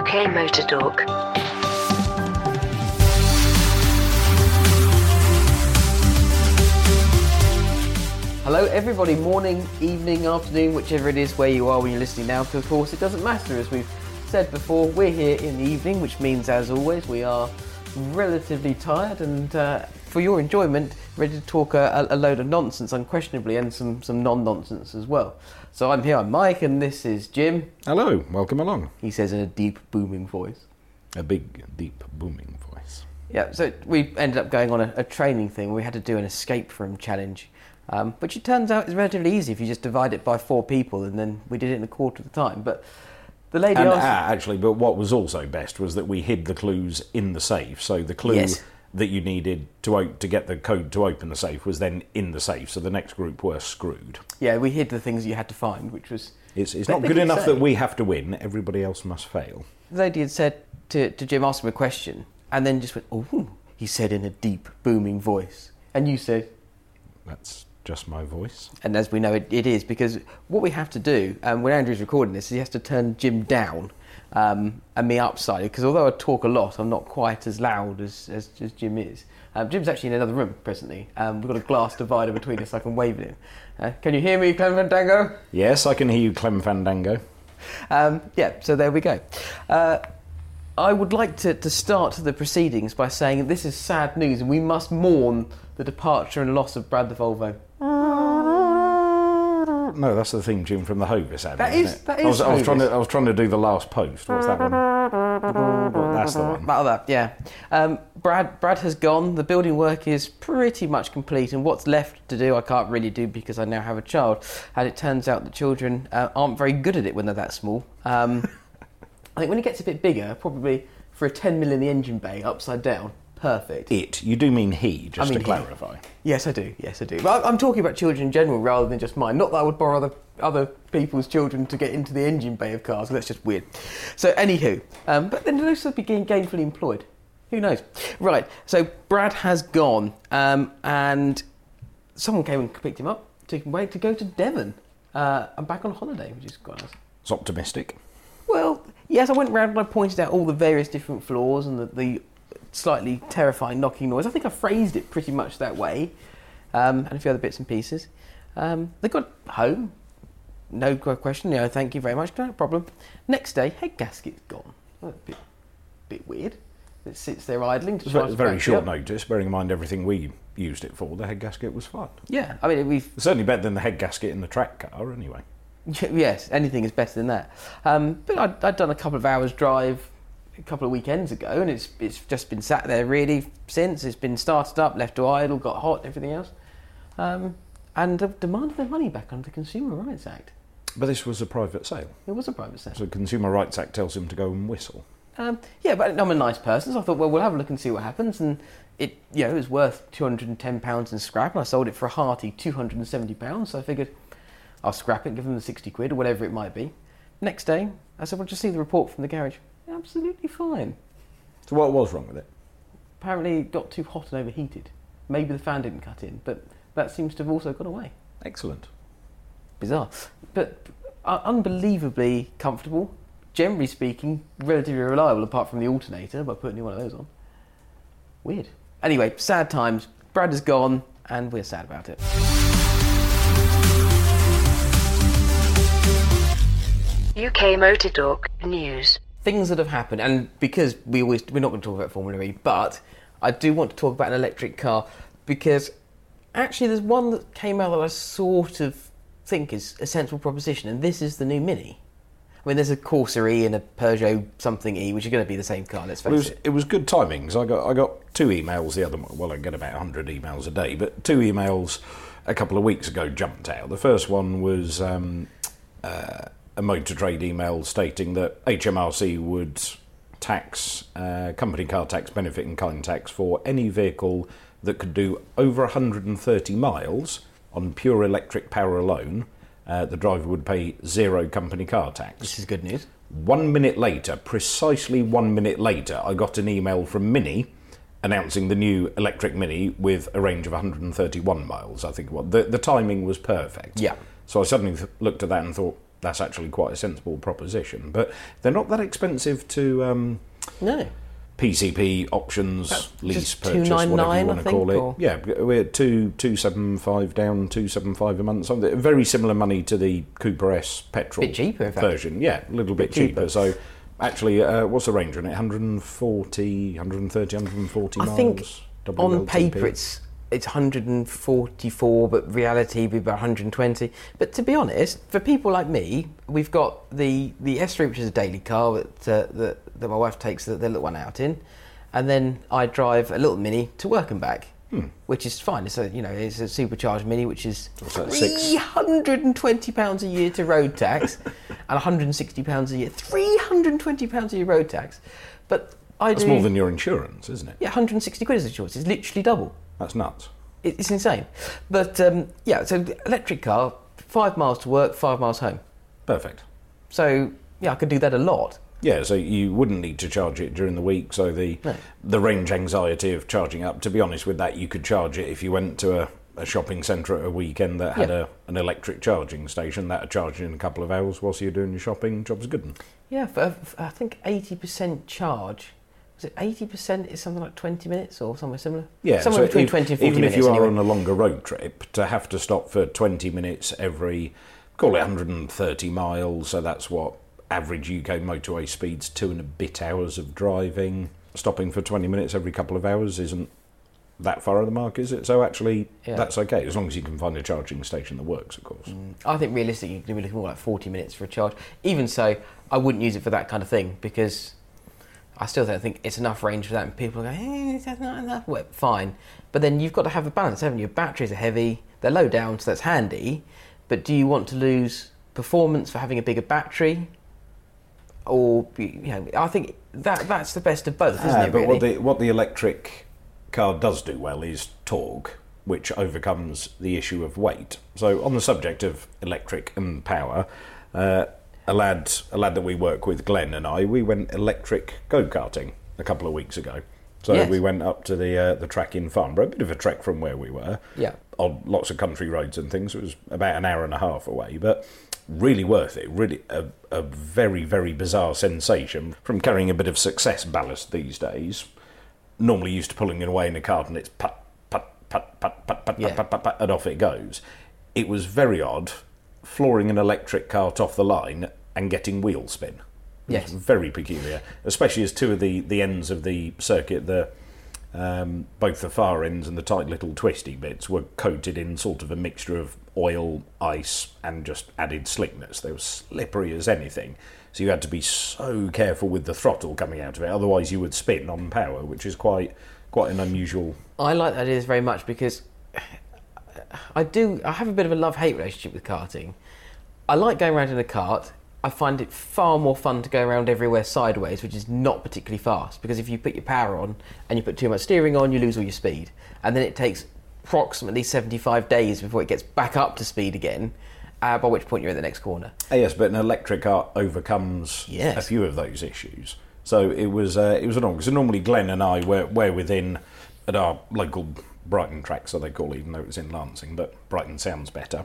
UK Motor Talk. Hello, everybody. Morning, evening, afternoon, whichever it is where you are when you're listening now. Of course, it doesn't matter. As we've said before, we're here in the evening, which means, as always, we are relatively tired and, uh, for your enjoyment, ready to talk a, a load of nonsense, unquestionably, and some some non-nonsense as well. So I'm here. I'm Mike, and this is Jim. Hello, welcome along. He says in a deep, booming voice. A big, deep, booming voice. Yeah, so we ended up going on a, a training thing. We had to do an escape room challenge, um, which it turns out is relatively easy if you just divide it by four people, and then we did it in a quarter of the time. But the lady And uh, asked, actually, but what was also best was that we hid the clues in the safe. So the clue Yes. That you needed to o- to get the code to open the safe was then in the safe. So the next group were screwed. yeah, we hid the things you had to find, which was It's, it's not good enough saying- that we have to win. Everybody else must fail. the lady had said to, to Jim, asked him a question, and then just went, "Oh," he said in a deep, booming voice, and you said, That's just my voice. and as we know, it, it is because what we have to do um, when Andrew's recording this is he has to turn Jim down um, and me upside because although I talk a lot, I'm not quite as loud as, as, as Jim is. Um, Jim's actually in another room presently. Um, we've got a glass divider between us. I can wave at him. Uh, can you hear me, Clem Fandango? Yes, I can hear you, Clem Fandango. Um, yeah, so there we go. Uh, I would like to, to start the proceedings by saying this is sad news and we must mourn the departure and loss of Brad the Volvo. No, that's the theme tune from the Hovis ad. That isn't is- it? that I was, I was trying to. I was trying to do the last post. What's that one? That's the one. About that, yeah. Um, Brad, Brad has gone. The building work is pretty much complete, and what's left to do, I can't really do because I now have a child. And it turns out that children uh, aren't very good at it when they're that small. Um, I think when it gets a bit bigger, probably for a 10 mil in the engine bay, upside down, perfect. It. You do mean he, just mean to he. clarify. Yes, I do. Yes, I do. But I- I'm talking about children in general rather than just mine. Not that I would borrow other, other people's children to get into the engine bay of cars, That's just weird. So, anywho, um, but then they'll also be gainfully employed. Who knows? Right. So Brad has gone, um, and someone came and picked him up, took him away to go to Devon. Uh, I'm back on holiday, which is quite nice. It's optimistic. Well, yes, I went round and I pointed out all the various different flaws and the, the slightly terrifying knocking noise. I think I phrased it pretty much that way, um, and a few other bits and pieces. Um, they got home, no question. You know, thank you very much, no problem. Next day, head gasket's gone. Well, a bit, bit weird. It sits there idling. To It's try ve- to very short notice, bearing in mind everything we used it for. The head gasket was fine. Yeah, I mean we've certainly better than the head gasket in the track car, anyway. Yes, anything is better than that. Um, but I'd, I'd done a couple of hours drive a couple of weekends ago, and it's it's just been sat there really since. It's been started up, left to idle, got hot, everything else, um, and demanded their money back under the Consumer Rights Act. But this was a private sale, It was a private sale. so Consumer Rights Act tells him to go and whistle. Um, yeah, but I'm a nice person, so I thought, well, we'll have a look and see what happens. And it, you know, it was worth 210 pounds in scrap, and I sold it for a hearty 270 pounds. So I figured I'll scrap it, give them the 60 quid or whatever it might be. Next day, I said, well, just see the report from the garage. Absolutely fine. So what was wrong with it? Apparently, it got too hot and overheated. Maybe the fan didn't cut in, but that seems to have also gone away. Excellent. Bizarre, but uh, unbelievably comfortable. Generally speaking, relatively reliable, apart from the alternator by putting one of those on. Weird. Anyway, sad times. Brad is gone, and we're sad about it. UK Motor Talk News. Things that have happened, and because we always we're not going to talk about Formula E, but I do want to talk about an electric car because actually there's one that came out that I sort of think is a sensible proposition, and this is the new Mini. I mean, there's a Corsa E and a Peugeot something E, which are going to be the same car. Let's face Well, it was, it. it was good timing 'cause I got I got two emails the other well I get about 100 emails a day but two emails a couple of weeks ago jumped out. The first one was um, uh, a motor trade email stating that HMRC would tax uh, company car tax benefit and kind tax for any vehicle that could do over 130 miles on pure electric power alone. Uh, the driver would pay zero company car tax. This is good news. One minute later, precisely one minute later, I got an email from Mini announcing the new electric Mini with a range of 131 miles. I think what the the timing was perfect. Yeah. So I suddenly th- looked at that and thought, that's actually quite a sensible proposition. But they're not that expensive to um, No. PCP options, lease purchase, whatever you 299, want I to call it. or- Yeah, we're two two seven five down, two seven five a month. Something very similar money to the Cooper S petrol Bit cheaper, in fact. version. Yeah, a little bit, Bit cheaper. cheaper. So actually, uh, what's the range on it? 140, 130, 140 I miles. think on paper it's it's 144, but reality would be about 120. But to be honest, for people like me, we've got the the S3, which is a daily car that uh, that, that my wife takes the, the little one out in, and then I drive a little mini to work and back. Which is fine. It's a you know it's a supercharged mini, which is What's three hundred and twenty pounds a year to road tax, and one hundred and sixty pounds a year. Three hundred and twenty pounds a year road tax, but I That's do more than your insurance, isn't it? yeah, 160 quid is choice. It's literally double. That's nuts. It's insane. But um, yeah, so electric car, five miles to work, five miles home. Perfect. So yeah, I could do that a lot. Yeah, so you wouldn't need to charge it during the week. So the No. the range anxiety of charging up. To be honest with that, you could charge it if you went to a, a shopping centre at a weekend that had Yeah. a, an electric charging station. That would charge you in a couple of hours whilst you're doing your shopping. Job's good. 'un. Yeah, for, for- I think 80% charge. Was it 80% is something like 20 minutes or somewhere similar? Yeah, somewhere so between if- 20 and 40 even minutes. if you are anyway. on a longer road trip, to have to stop for 20 minutes every, call it 130 miles, so that's what average UK motorway speeds, two and a bit hours of driving. Stopping for 20 minutes every couple of hours isn't that far of the mark, is it? So actually, Yeah. that's okay, as long as you can find a charging station that works, of course. Mm, I think realistically, you're going to be looking more like 40 minutes for a charge. Even so, I wouldn't use it for that kind of thing because I still don't think it's enough range for that. And people go, hey, that's not enough. Well, fine. But then you've got to have a balance, haven't you? Batteries are heavy, they're low down, so that's handy. But do you want to lose performance for having a bigger battery? Or, you know, I think that that's the best of both, isn't Ah, it? but Really? what the what the electric car does do well is torque, which overcomes the issue of weight. So on the subject of electric and power, uh, a lad a lad that we work with, Glenn and I, we went electric go karting a couple of weeks ago. So Yes. we went up to the uh, the track in Farnborough, a bit of a trek from where we were. Yeah. On lots of country roads and things. It was about an hour and a half away, but really worth it. Really a, a very very bizarre sensation from carrying a bit of success ballast these days. Normally used to pulling it away in a cart and it's put put put put put put Yeah. put put put and off it goes. It was very odd flooring an electric cart off the line and getting wheel spin. Yes. very peculiar, especially as two of the, the ends of the circuit, the um, both the far ends and the tight little twisty bits were coated in sort of a mixture of oil, ice, and just added slickness. They were slippery as anything, so you had to be so careful with the throttle coming out of it. Otherwise, you would spin on power, which is quite quite an unusual. I like that ideas very much because I do. I have a bit of a love-hate relationship with karting. I like going around in a cart. I find it far more fun to go around everywhere sideways, which is not particularly fast. Because if you put your power on and you put too much steering on, you lose all your speed, and then it takes approximately seventy-five days before it gets back up to speed again. Uh, by which point you're in the next corner. Ah, yes, but an electric car overcomes Yes. a few of those issues. So it was uh, it was annoying. So normally Glenn and I were, were within at our local Brighton track, so they call it, even though it was in Lancing, but Brighton sounds better.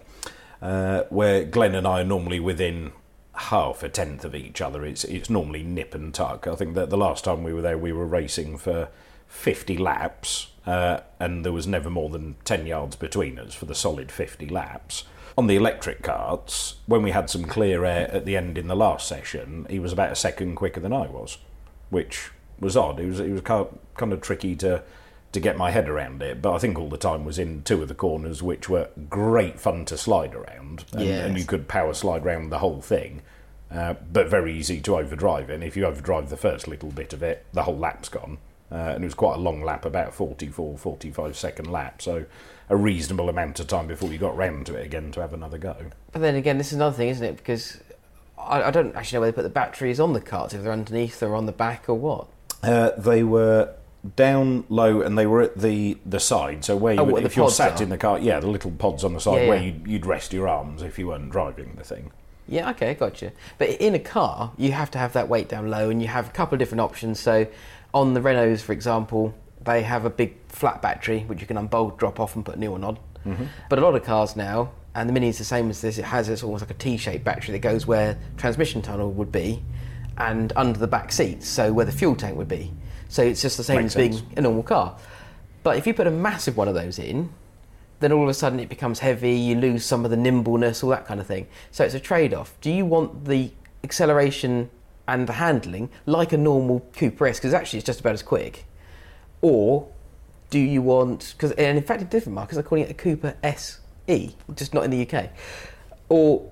Uh, where Glenn and I are normally within half a tenth of each other. It's it's normally nip and tuck. I think that the last time we were there, we were racing for fifty laps, uh, and there was never more than ten yards between us for the solid fifty laps. On the electric carts, when we had some clear air at the end in the last session, he was about a second quicker than I was, which was odd. It was it was kind of, kind of tricky to to get my head around it, but I think all the time was in two of the corners, which were great fun to slide around, and, Yes. and you could power slide around the whole thing, uh, but very easy to overdrive. And if you overdrive the first little bit of it, the whole lap's gone. Uh, and it was quite a long lap, about 44, 45 second lap, so a reasonable amount of time before you got round to it again to have another go. But then again, this is another thing, isn't it? Because I, I don't actually know whether they put the batteries on the carts, if they're underneath or on the back or what. Uh, they were down low and they were at the, the side. So where oh, you Oh, would, if you're sat are? in the car, yeah, the little pods on the side Yeah, where yeah. You'd, you'd rest your arms if you weren't driving the thing. Yeah, okay, gotcha. But in a car, you have to have that weight down low, and you have a couple of different options. So, on the Renaults, for example, they have a big flat battery which you can unbolt, drop off, and put a new one on. Mm-hmm. But a lot of cars now and the Mini is the same as this. It has it's almost like a T-shaped battery that goes where transmission tunnel would be, and under the back seats, so where the fuel tank would be. So it's just the same Makes as being sense. a normal car. But if you put a massive one of those in, then all of a sudden it becomes heavy, you lose some of the nimbleness, all that kind of thing. So it's a trade off. Do you want the acceleration and the handling like a normal Cooper S? Because actually it's just about as quick. Or do you want, because and in fact in different markets they're calling it a Cooper SE, just not in the UK. Or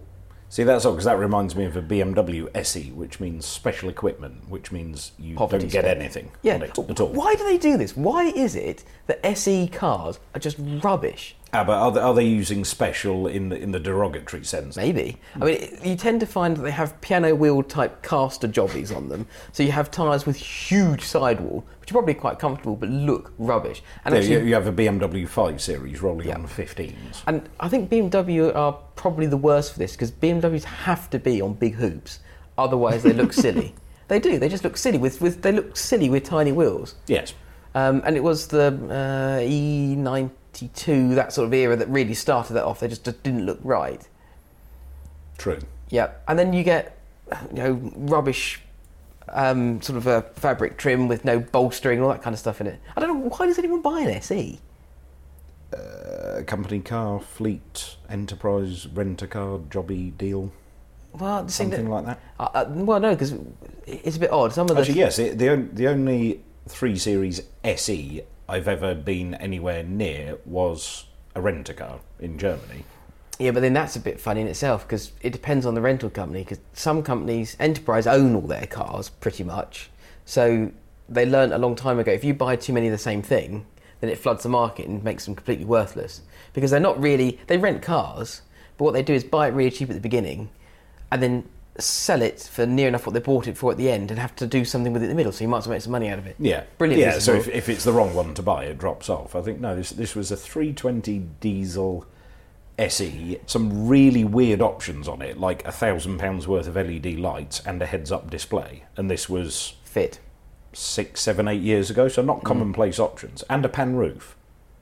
See, that's all because that reminds me of a BMW SE, which means special equipment, which means you Poverty don't get anything yeah, on it at all. why do they do this? Why is it that SE cars are just rubbish? Ah, but are they, are they using special in the, in the derogatory sense? Maybe. I mean, you tend to find that they have piano wheel type caster jobbies on them. So you have tyres with huge sidewall, which are probably quite comfortable but look rubbish. And actually, you, you have a BMW 5 Series rolling Yeah. on 15s. and I think BMW are probably the worst for this because BMWs have to be on big hoops, otherwise they look silly. They do. They just look silly with, with they look silly with tiny wheels. Yes. Um, and it was the uh, E92 that sort of era that really started that off. They just, just didn't look right. True. Yeah, and then you get you know rubbish um, sort of a fabric trim with no bolstering and all that kind of stuff in it. I don't know why does anyone buy an? SE? A company car, fleet, enterprise, rent a car, jobby deal, Well, something that, like that. uh, uh, well, no, because it's a bit odd. Some of the Actually, yes, it, the, the only 3 Series SE I've ever been anywhere near was a rent a car in Germany. yeah, but then that's a bit funny in itself because it depends on the rental company. Because some companies, Enterprise, own all their cars pretty much, so they learned a long time ago if you buy too many of the same thing, then it floods the market and makes them completely worthless because they're not really they rent cars, but what they do is buy it really cheap at the beginning, and then sell it for near enough what they bought it for at the end, and have to do something with it in the middle. So you might as well make some money out of it. Yeah, brilliant. Yeah, so if, if it's the wrong one to buy, it drops off. I think no, this this was a 320 diesel SE. Some really weird options on it, like a thousand pounds worth of LED lights and a heads-up display. And this was fit. six, seven, eight years ago, so not mm. commonplace options, and a pan roof.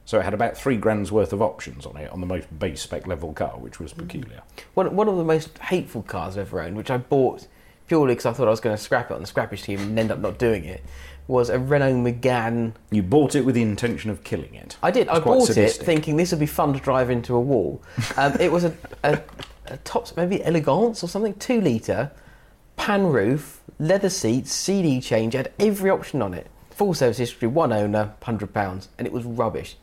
So it had about three grand's worth of options on it on the most base spec level car, which was peculiar. One, one of the most hateful cars I've ever owned, which I bought purely because I thought I was going to scrap it on the scrappage team and end up not doing it, was a Renault Megane. You bought it with the intention of killing it. I did. It's I bought sadistic. it thinking this would be fun to drive into a wall. Um, it was a, a, a top, maybe Elegance or something, two litre, pan roof, leather seats, CD change, had every option on it. Full service history, one owner, £100, and it was rubbish.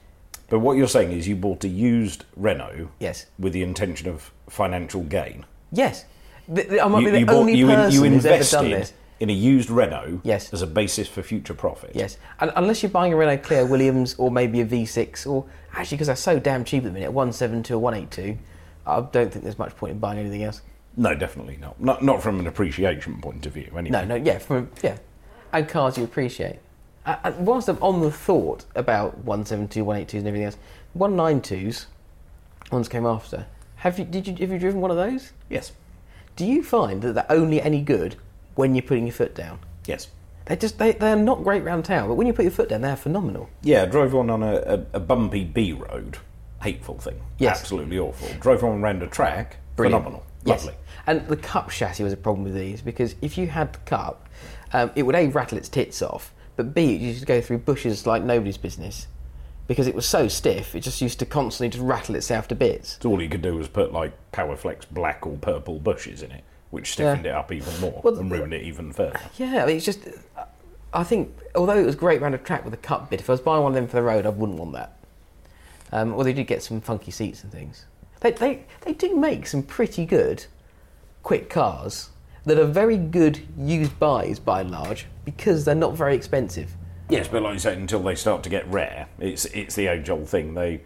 But what you're saying is you bought a used Renault Yes. with the intention of financial gain. Yes. Th- th- I might be the bought- only you in- person you who's ever done this. in a used Renault Yes. as a basis for future profit. Yes, and unless you're buying a Renault Clio Williams or maybe a V6, or actually because they're so damn cheap at the minute, 172 or 182, I don't think there's much point in buying anything else. No, definitely not. Not not from an appreciation point of view. Anyway. No, no, yeah, from yeah, and cars you appreciate. Uh, whilst I'm on the thought about 172, 182s and everything else, 192s, ones came after. Have you did you have you driven one of those? Yes. Do you find that they're only any good when you're putting your foot down? Yes. They just they they're not great round town, but when you put your foot down, they're phenomenal. Yeah, I drove one on a, a, a bumpy B road. Hateful thing. Yes. Absolutely awful. Drove one around a track. Brilliant. Phenomenal. Yes. Lovely. And the cup chassis was a problem with these because if you had the cup, um, it would a rattle its tits off, but b it used to go through bushes like nobody's business because it was so stiff. It just used to constantly just rattle itself to bits. So all you could do was put like Powerflex black or purple bushes in it, which stiffened Yeah. it up even more Well, and ruined it even further. Yeah, I mean, it's just. I think although it was great round a track with a cup bit, if I was buying one of them for the road, I wouldn't want that. Um, well, they did get some funky seats and things. They, they, they do make some pretty good quick cars that are very good used buys by and large because they're not very expensive. Yes, but like you said, until they start to get rare, it's it's the age old thing. They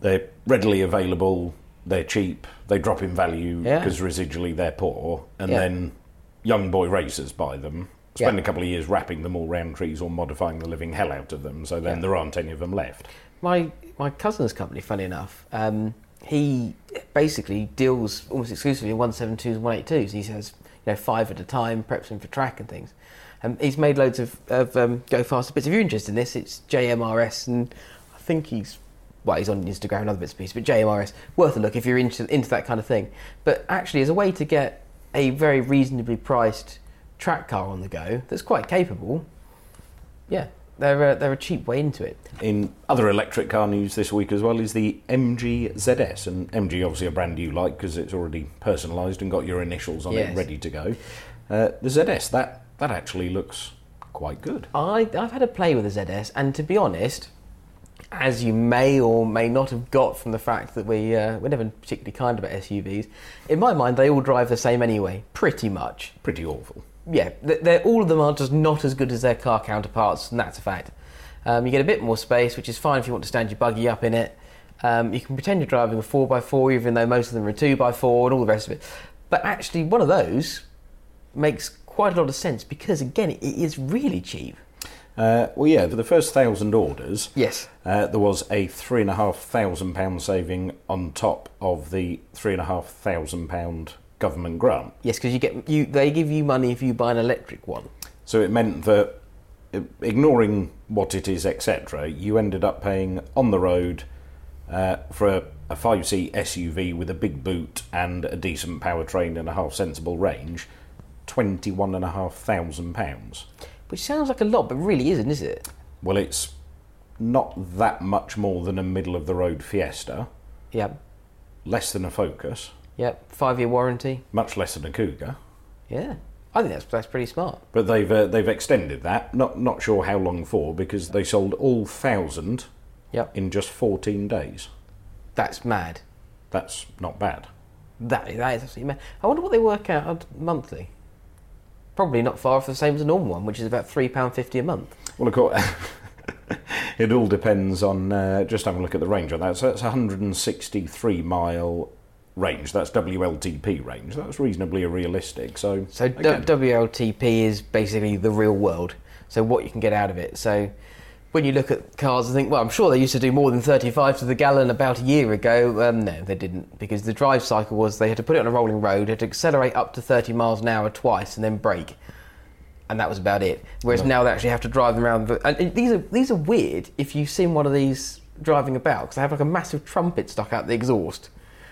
they're readily available, they're cheap, they drop in value Yeah. because residually they're poor, and Yeah. then young boy racers buy them, spend Yeah. a couple of years wrapping them all round trees or modifying the living hell out of them, so then Yeah. there aren't any of them left. My my cousin's company, funny enough, um, he basically deals almost exclusively in 172s and 182s. He says, you know, five at a time, preps them for track and things. Um, he's made loads of, of um, go faster bits. If you're interested in this, it's JMRS, and I think he's well, he's on Instagram and other bits and pieces, but JMRS, worth a look if you're into, into that kind of thing. But actually, as a way to get a very reasonably priced track car on the go that's quite capable, yeah, they're a, they're a cheap way into it. In other electric car news this week as well is the MG ZS, and MG obviously a brand you like because it's already personalised and got your initials on Yes. it ready to go. Uh, the ZS that that actually looks quite good. I, I've had a play with the ZS, and to be honest, as you may or may not have got from the fact that we, uh, we're never particularly kind about SUVs, in my mind, they all drive the same anyway, pretty much. Pretty awful. Yeah, they're, all of them are just not as good as their car counterparts, and that's a fact. Um, you get a bit more space, which is fine if you want to stand your buggy up in it. Um, you can pretend you're driving a 4x4, even though most of them are a 2x4 and all the rest of it. But actually, one of those makes quite a lot of sense because, again, it is really cheap. Uh, well, yeah, for the first thousand orders, Yes. uh, there was a three and a half thousand pound saving on top of the three and a half thousand pound government grant. Yes, because you get you they give you money if you buy an electric one. So it meant that, ignoring what it is, etc., you ended up paying on the road uh, for a, a five seat SUV with a big boot and a decent powertrain and a half sensible range, twenty one and a half thousand pounds. Which sounds like a lot, but really isn't, is it? Well, it's not that much more than a middle of the road Fiesta, Yep. less than a Focus, Yep. Five year warranty. much less than a Kuga. Yeah. I think that's that's pretty smart. But they've uh, they've extended that. Not not sure how long for because they sold all thousand Yep. in just fourteen days. That's mad. That's not bad. That that is absolutely mad. I wonder what they work out monthly. Probably not far off the same as a normal one, which is about three pound fifty a month. Well, of course, it all depends on uh, just having a look at the range on that. So that's 163 mile range. That's WLTP range. That's reasonably realistic. So, So again, WLTP is basically the real world. So what you can get out of it. So when you look at cars and think, well, I'm sure they used to do more than 35 to the gallon about a year ago. Um, no, they didn't, because the drive cycle was they had to put it on a rolling road, had to accelerate up to 30 miles an hour twice, and then brake, and that was about it. Whereas now they actually have to drive them around. The, and these are these are weird if you've seen one of these driving about, because they have like a massive trumpet stuck out the exhaust.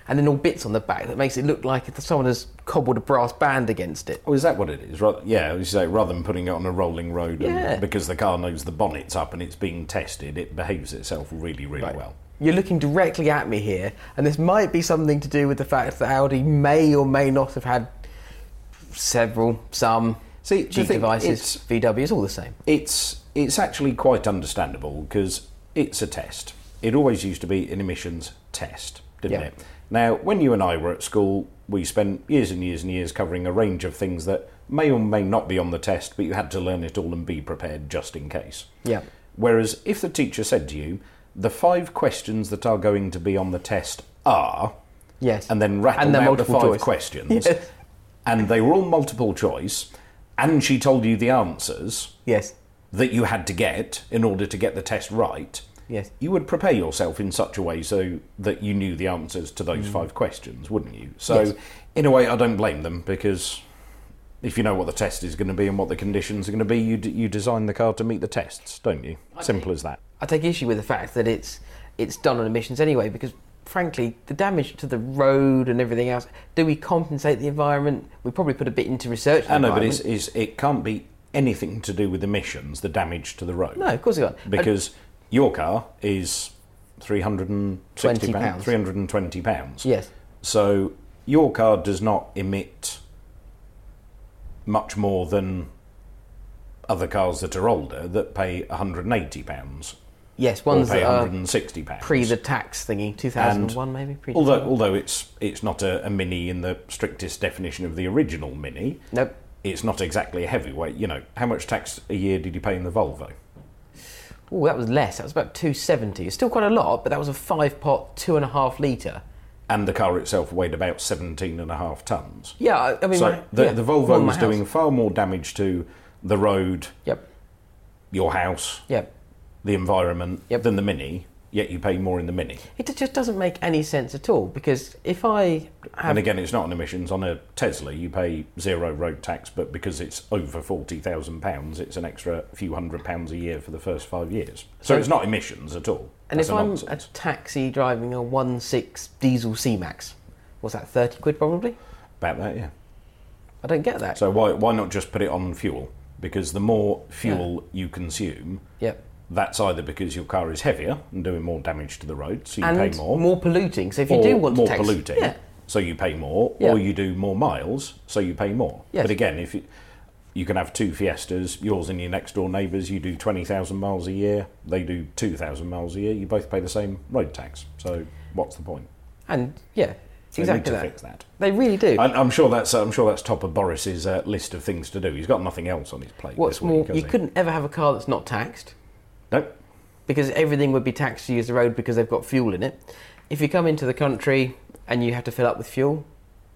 And then all bits on the back that makes it look like if someone has cobbled a brass band against it. Oh, is that what it is? Rather, yeah, as you say, rather than putting it on a rolling road, and Yeah. because the car knows the bonnet's up and it's being tested, it behaves itself really, really Right. well. You're looking directly at me here, and this might be something to do with the fact that Audi may or may not have had several, some See, thing- devices. VW is all the same. It's it's actually quite understandable because it's a test. It always used to be an emissions test, didn't Yeah. it? Now, when you and I were at school, we spent years and years and years covering a range of things that may or may not be on the test, but you had to learn it all and be prepared just in case. Yeah. Whereas if the teacher said to you, the five questions that are going to be on the test are, Yes. and then rattled And out the five choice. questions, Yes. and they were all multiple choice, and she told you the answers Yes. that you had to get in order to get the test right, Yes. you would prepare yourself in such a way so that you knew the answers to those five questions, wouldn't you? So, Mm. Yes. in a way, I don't blame them because if you know what the test is going to be and what the conditions are going to be, you, d- you design the car to meet the tests, don't you? Simple as that. I take issue with the fact that it's it's done on emissions anyway, because frankly, the damage to the road and everything else. Do we compensate the environment? We probably put a bit into research. I know, but it's, it's, it can't be anything to do with emissions, the damage to the road. no, of course it can't. And- Because your car is 360 20 pounds, pounds. 320 pounds. yes. So your car does not emit much more than other cars that are older that pay 180 pounds Yes, ones pay that are 160 pounds. pre the tax thingy, 2001 maybe. Pre although although it's it's not a, a mini in the strictest definition of the original mini, Nope. it's not exactly a heavyweight. You know, how much tax a year did you pay in the Volvo? Oh, that was less. That was about 270. It's still quite a lot, but that was a five pot, two and a half litre. And the car itself weighed about 17 and a half tons. Yeah, I, mean, So my- the, yeah, the Volvo was house. doing far more damage to the road, Yep, your house, yep. the environment Yep. than the Mini, yet you pay more in the Mini. It just doesn't make any sense at all because if I have And again, it's not on emissions. On a Tesla, you pay zero road tax, but because it's over £40,000, it's an extra few hundred pounds a year for the first five years. So So- it's not emissions at all. And That's if a I'm nonsense. a taxi driving a one six diesel C-Max, what's that, 30 quid probably? About that, yeah. I don't get that. So why why not just put it on fuel? Because the more fuel you consume, yep. That's either because your car is heavier and doing more damage to the road, so you And pay more, More polluting. So if you do want more to tax, polluting, yeah, so you pay more, Yeah. or you do more miles, so you pay more. Yes. But again, if you, you can have two Fiestas, yours and your next door neighbours, you do twenty thousand miles a year, they do two thousand miles a year, you both pay the same road tax. So what's the point? and yeah, So they need exactly to that. fix that. They really do. I- I'm sure that's I'm sure that's top of Boris's uh, list of things to do. He's got nothing else on his plate. What's this week, more, you he? couldn't ever have a car that's not taxed No, because everything would be taxed to use the road because they've got fuel in it. If you come into the country and you have to fill up with fuel,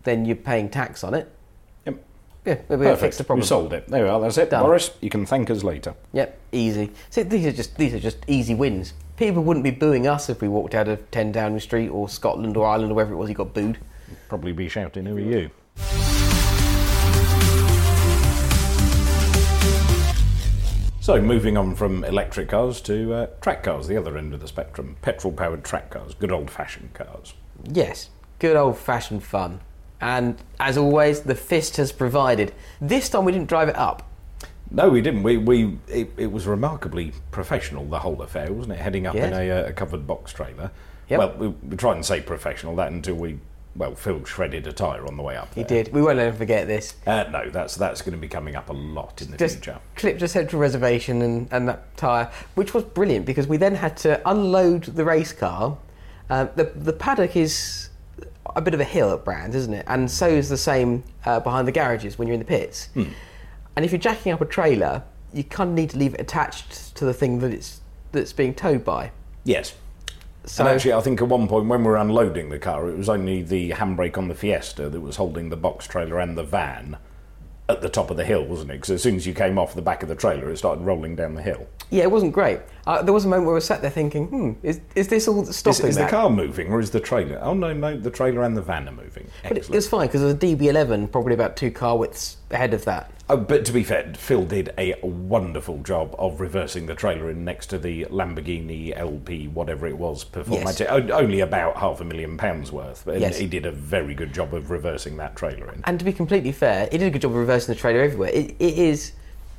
then you're paying tax on it. Yep. Yeah, we perfect. fixed the problem. We solved it. There we are. That's it, Done. Boris. You can thank us later. Yep, easy. So these are just these are just easy wins. People wouldn't be booing us if we walked out of 10 Downing Street or Scotland or Ireland or wherever it was he got booed. Probably be shouting, "Who are you?" So, moving on from electric cars to uh, track cars, the other end of the spectrum. Petrol powered track cars, good old fashioned cars. Yes, good old fashioned fun. And as always, the fist has provided. This time we didn't drive it up. No, we didn't. We, we it, it was remarkably professional, the whole affair, wasn't it? Heading up in a, uh, a covered box trailer. Yep. Well, we, we tried and say professional that until we, well, Phil shredded a tyre on the way up He did. We won't let him forget this. Uh, no, that's that's going to be coming up a lot in the Just future. clipped a central reservation and, and that tyre, which was brilliant because we then had to unload the race car. Um, the, the paddock is a bit of a hill at Brands, isn't it? And so is the same uh, behind the garages when you're in the pits. Hmm. And if you're jacking up a trailer, you kind of need to leave it attached to the thing that it's that's being towed by. Yes. So and actually, I think at one point when we were unloading the car, it was only the handbrake on the Fiesta that was holding the box trailer and the van at the top of the hill, wasn't it? Because as soon as you came off the back of the trailer, it started rolling down the hill. yeah, it wasn't great. Uh, there was a moment where we sat there thinking, "Hmm, is, is this all that's Is, stopping is the that?" car moving or is the trailer? Oh no, no, the trailer and the van are moving. But it, Excellent. was fine because there was a DB11 probably about two car widths ahead of that. Oh, but to be fair, Phil did a wonderful job of reversing the trailer in next to the Lamborghini LP, whatever it was, performance. Yes. Only about half a million pounds worth, but Yes. he did a very good job of reversing that trailer in. And to be completely fair, he did a good job of reversing the trailer everywhere. It, it is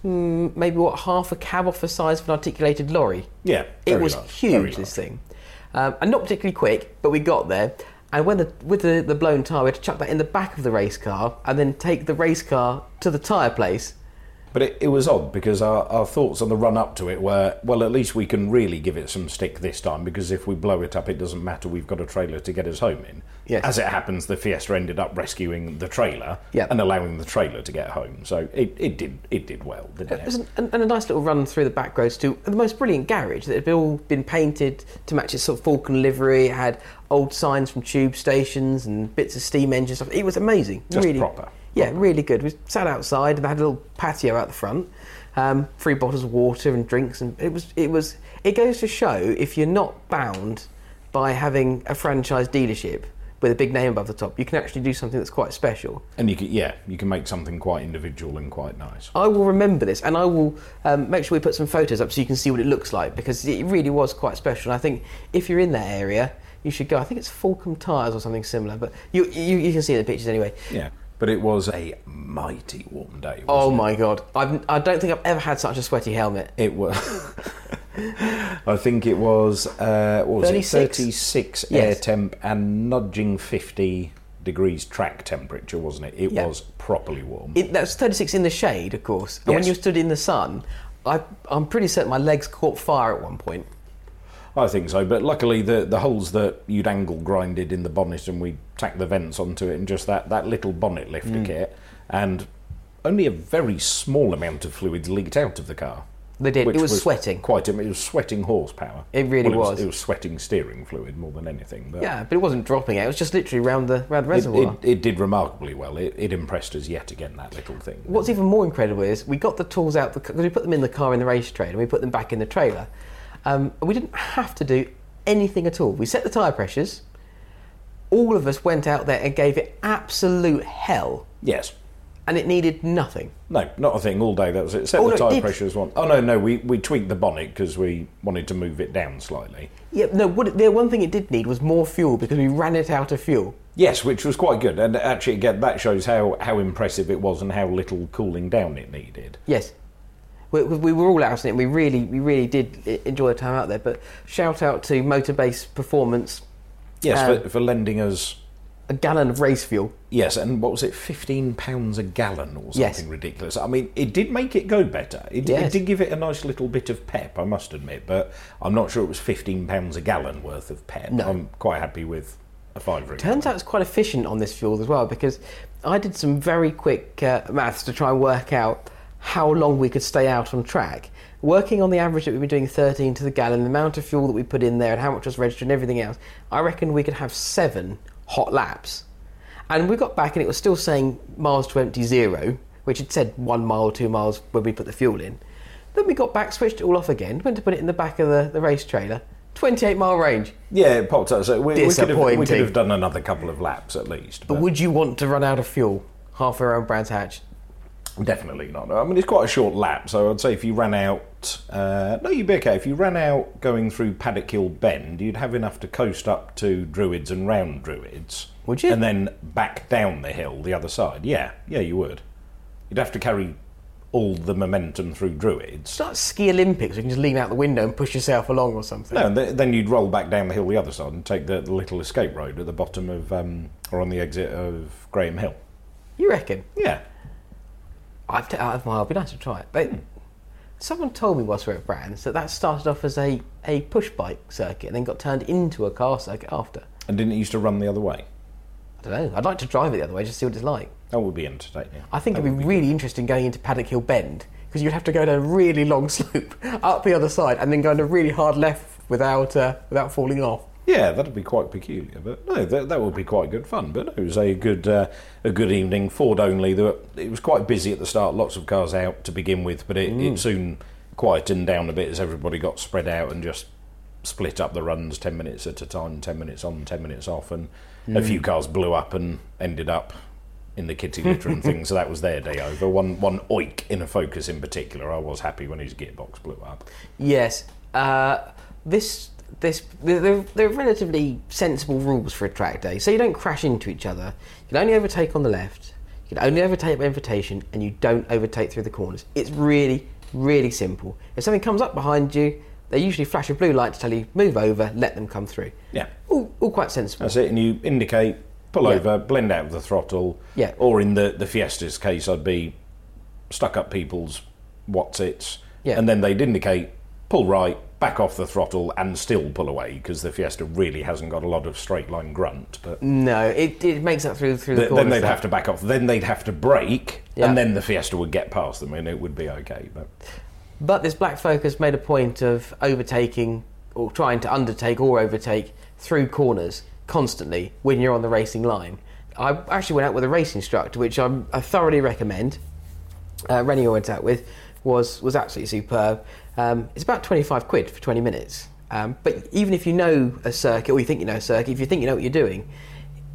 mm, maybe what half a cab off the size of an articulated lorry. Yeah, It was large, huge. This thing, um, and not particularly quick, but we got there. And when the with the, the blown tyre, we had to chuck that in the back of the race car and then take the race car to the tyre place. But it, it was odd because our, our thoughts on the run up to it were, well, at least we can really give it some stick this time because if we blow it up, it doesn't matter. We've got a trailer to get us home in. Yes. As it happens, the Fiesta ended up rescuing the trailer Yep. and allowing the trailer to get home. So it, it did it did well, didn't It an, and and a nice little run through the back roads to the most brilliant garage that had all been painted to match its sort of Falcon livery. It had old signs from tube stations and bits of steam engine stuff. It was amazing. Just really proper. Yeah, really good. We sat outside and they had a little patio out the front. Um, free bottles of water and drinks, and it was it was it goes to show if you're not bound by having a franchise dealership with a big name above the top, you can actually do something that's quite special. And you can, yeah, you can make something quite individual and quite nice. I will remember this, and I will um, make sure we put some photos up so you can see what it looks like because it really was quite special. And I think if you're in that area, you should go. I think it's Fulcrum Tires or something similar, but you you, you can see the pictures anyway. Yeah. But it was a mighty warm day. Oh it? my god! I've, I don't think I've ever had such a sweaty helmet. It was. I think it was. Uh, what was 36? it? Thirty-six air temp and nudging fifty degrees track temperature, wasn't it? It Yeah. was properly warm. It, that's 36 in the shade, of course. And when Yes. you stood in the sun, I, I'm pretty certain my legs caught fire at one point. I think so, but luckily the the holes that you'd angle grinded in the bonnet and we tacked the vents onto it and just that, that little bonnet lifter Mm. kit and only a very small amount of fluids leaked out of the car. They did. It was sweating. Quite, it was sweating horsepower. It really Well, was. It was sweating steering fluid more than anything. But Yeah, but it wasn't dropping out. It was just literally round the round the it, reservoir. it, it did remarkably well. It, it impressed us yet again. That little thing. What's even more incredible is we got the tools out because we put them in the car in the race trailer and we put them back in the trailer. Um, we didn't have to do anything at all. We set the tyre pressures. All of us went out there and gave it absolute hell. Yes. and it needed nothing. No, not a thing. All day. That was it. Set Oh, the no, it tyre did. pressure one. Oh no, no. We we tweaked the bonnet because we wanted to move it down slightly. Yeah, no. What it, the one thing it did need was more fuel because we ran it out of fuel. Yes, which was quite good, and actually, again, that shows how how impressive it was and how little cooling down it needed. Yes. We, we we were all out in it. and We really, we really did enjoy the time out there. But shout out to Motorbase Performance, Yes, Um, for, for lending us. a gallon of race fuel. Yes, and what was it, fifteen pounds a gallon or something Yes. ridiculous? I mean, it did make it go better. It, did- Yes. it did give it a nice little bit of pep, I must admit. But I'm not sure it was fifteen pounds a gallon worth of pep. No. I'm quite happy with a fiver. a Turns out it's quite efficient on this fuel as well because I did some very quick uh, maths to try and work out how long we could stay out on track. Working on the average that we've been doing 13 to the gallon, the amount of fuel that we put in there, and how much was registered and everything else, I reckon we could have seven hot laps. And we got back and it was still saying miles to empty zero, which had said one mile, two miles when we put the fuel in. Then we got back, switched it all off again, went to put it in the back of the, the race trailer. 28 mile range. Yeah, it popped up. So we, we, could have, we could have done another couple of laps at least. But But would you want to run out of fuel halfway around Brands Hatch? Definitely not. I mean, it's quite a short lap, so I'd say if you ran out, uh, no, you'd be okay. If you ran out going through Paddock Hill Bend, you'd have enough to coast up to Druids and round Druids. Would you? And then back down the hill the other side. Yeah, yeah, you would. You'd have to carry all the momentum through Druids. It's like ski Olympics. You can just lean out the window and push yourself along or something. No, and th- then you'd roll back down the hill the other side and take the, the little escape road at the bottom of, um, or on the exit of Graham Hill. You reckon? Yeah. I've t- I've, well, I'd be nice to try it. But someone told me whilst we were at Brands that that started off as a, a push bike circuit and then got turned into a car circuit after. And didn't it used to run the other way? I don't know. I'd like to drive it the other way just to see what it's like. That would be entertaining. I think That it'd would be really interesting going into Paddock Hill Bend because you'd have to go down a really long slope up the other side and then go on a really hard left without uh, without falling off. Yeah, that'd be quite peculiar, but no, that, that would be quite good fun. But no, it was a good uh, a good evening. Ford only. There were, it was quite busy at the start. Lots of cars out to begin with, but it, it soon quietened down a bit as everybody got spread out and just split up the runs ten minutes at a time, ten minutes on, ten minutes off, and a few cars blew up and ended up in the kitty litter and things. So that was their day over. One one oik in a Focus in particular, I was happy when his gearbox blew up. Yes. Uh, this this they're, they're relatively sensible rules for a track day, so you don't crash into each other. You can only overtake on the left. You can only overtake by invitation, and you don't overtake through the corners. It's really really simple. If something comes up behind you, they usually flash a blue light to tell you move over, let them come through. Yeah. All, all quite sensible. That's it, and you indicate, pull Yeah. over, blend out of the throttle. Yeah. Or in the, the Fiesta's case, I'd be stuck up people's what's its, Yeah. and then they'd indicate, pull right, back off the throttle, and still pull away because the Fiesta really hasn't got a lot of straight line grunt. But No, it, it makes that through through the th- corners. then they'd have to back off. Then they'd have to brake, Yeah. and then the Fiesta would get past them, and it would be okay. But But this Black Focus made a point of overtaking or trying to undertake or overtake through corners constantly when you're on the racing line. I actually went out with a race instructor, which I'm, I thoroughly recommend. Uh, Rennie I went out with was was absolutely superb. Um, it's about 25 quid for 20 minutes. Um, but even if you know a circuit, or you think you know a circuit, if you think you know what you're doing,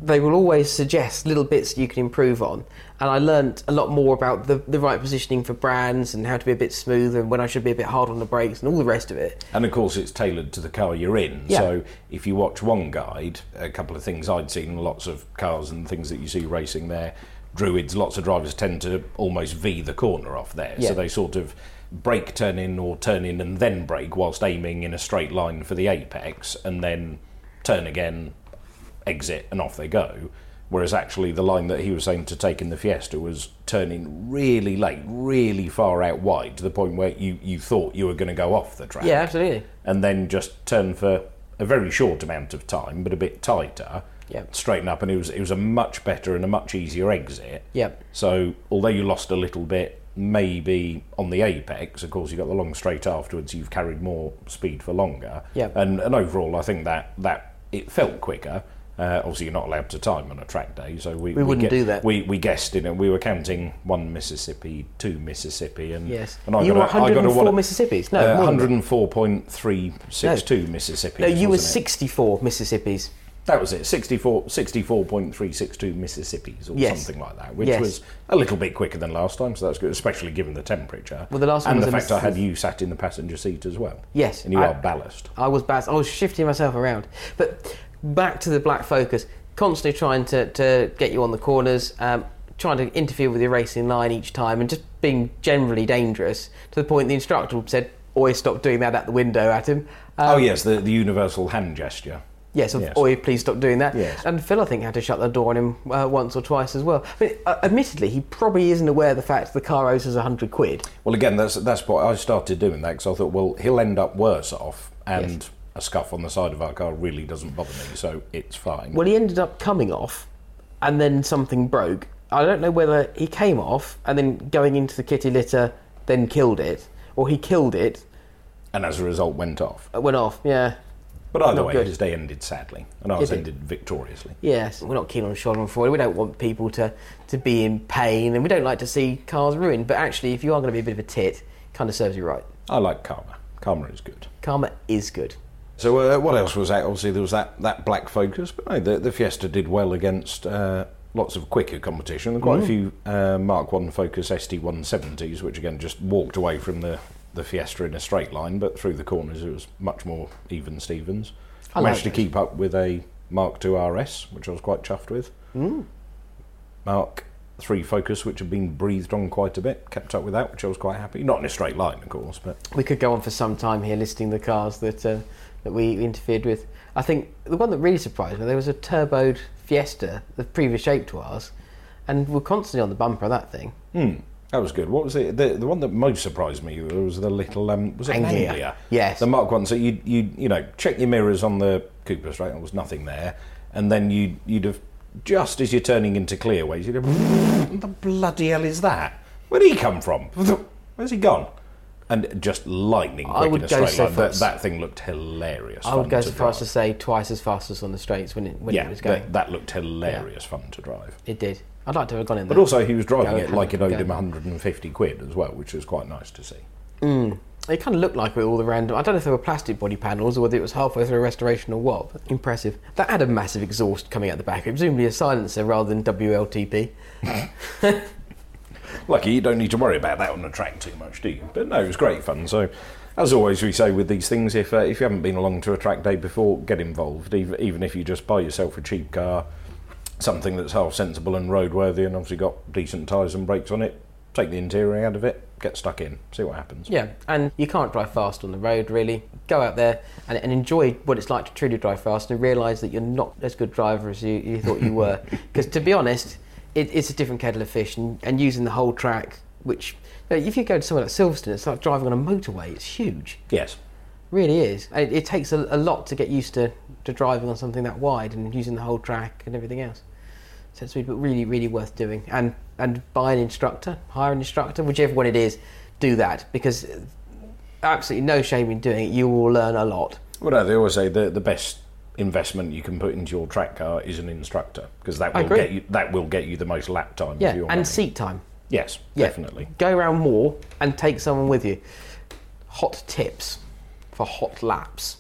they will always suggest little bits you can improve on. And I learnt a lot more about the, the right positioning for brands and how to be a bit smoother and when I should be a bit hard on the brakes and all the rest of it. And of course, it's tailored to the car you're in. Yeah. So if you watch one guide, a couple of things I'd seen, lots of cars and things that you see racing there. Druids, lots of drivers tend to almost V the corner off there. Yeah. So they sort of brake, turn in, or turn in and then brake whilst aiming in a straight line for the apex, and then turn again, exit, and off they go. Whereas actually, the line that he was saying to take in the Fiesta was turning really late, really far out wide, to the point where you, you thought you were going to go off the track Yeah, absolutely. and then just turn for a very short amount of time, but a bit tighter. Yep. Straighten up, and it was it was a much better and a much easier exit. Yep. So although you lost a little bit, maybe on the apex, of course you've got the long straight afterwards. You've carried more speed for longer. Yep. And and overall, I think that that it felt quicker. Uh, obviously, you're not allowed to time on a track day, so we, We wouldn't get- do that. We we guessed in it. We were counting one Mississippi, two Mississippi, and Yes. And I you got were a- I got a 104 Mississippis. No, uh, more than that. 104.362 Mississippi. No, you were wasn't it? 64 Mississippis. That was it, 64, 64.362 Mississippis or Yes. something like that, which Yes. was a little bit quicker than last time, so that's good, especially given the temperature. Well, the last one and was the fact I had you sat in the passenger seat as well. Yes, And you I- are ballast. I was bad. I was shifting myself around. But back to the black focus, constantly trying to, to get you on the corners, um, trying to interfere with your racing line each time, and just being generally dangerous to the point the instructor said, always stop doing that at the window at him." Um, oh, yes, the, the universal hand gesture. Yes, of, Yes. oi, please stop doing that. Yes. And Phil, I think, had to shut the door on him uh, once or twice as well. But uh, admittedly, he probably isn't aware of the fact the car owes us 100 quid. Well, again, that's that's why I started doing that because I thought, well, he'll end up worse off, and Yes. a scuff on the side of our car really doesn't bother me, so it's fine. Well, he ended up coming off, and then something broke. I don't know whether he came off and then going into the kitty litter, then killed it, or he killed it, and as a result, went off. uh, went off. Yeah. But either Not way, good. his day ended sadly, and ours ended victoriously. Yes, we're not keen on Schadenfreude. We don't want people to, to be in pain, and we don't like to see cars ruined. But actually, if you are going to be a bit of a tit, it kind of serves you right. I like Karma. Karma is good. Karma is good. So uh, what else was that? Obviously, there was that, that black focus, but no, the, the Fiesta did well against uh, lots of quicker competition. Quite a few uh, Mark One Focus ST170s, which again just walked away from the, the Fiesta in a straight line, but through the corners it was much more even Stevens. I like managed to those. keep up with a Mark II RS, which I was quite chuffed with. Mark Three Focus, which had been breathed on quite a bit, kept up with that, which I was quite happy. Not in a straight line, of course, but We could go on for some time here listing the cars that uh, that we interfered with. I think the one that really surprised me there was a turboed Fiesta, the previous shape to ours, and we're constantly on the bumper of that thing. Hmm, that was good. What was it? The, the one that most surprised me was the little um, was it an Anglia. Anglia? Yes. the Mark One. So you you you know check your mirrors on the Coopers, right? There was nothing there, and then you you'd have just as you're turning into clearways, you'd have what the bloody hell is that? Where'd he come from? Where's he gone? And just lightning I quick would in a go straight so line. That, fast. that thing looked hilarious. I would go so far as to say twice as fast as on the straights when it when yeah, it was going. that, that looked hilarious fun to drive. It did. I'd like to have gone in there. But also, he was driving it like it owed go. him 150 quid as well, which was quite nice to see. It kind of looked like with all the random. I don't know if they were plastic body panels or whether it was halfway through a restoration or what. But impressive. That had a massive exhaust coming out the back. It presumably a silencer rather than WLTP. Lucky you don't need to worry about that on the track too much, do you? But no, it was great fun. So, as always, we say with these things, if uh, if you haven't been along to a track day before, get involved. Even even if you just buy yourself a cheap car, something that's half sensible and roadworthy, and obviously got decent tyres and brakes on it. Take the interior out of it, get stuck in, see what happens. Yeah, and you can't drive fast on the road really. Go out there and, and enjoy what it's like to truly drive fast and realise that you're not as good a driver as you, you thought you were. Because to be honest, it, it's a different kettle of fish and, and using the whole track, which you know, if you go to somewhere like Silverstone, it's like driving on a motorway. It's huge. Yes. really is. It, it takes a, a lot to get used to, to driving on something that wide and using the whole track and everything else. So it's really, really, worth doing. And and buy an instructor, hire an instructor, whichever one it is, do that because absolutely no shame in doing it. You will learn a lot. Well, no, they always say the the best investment you can put into your track car is an instructor because that will get you that will get you the most lap time. Yeah, your and money. seat time. Yes, Yeah. definitely. Go around more and take someone with you. Hot tips for hot laps.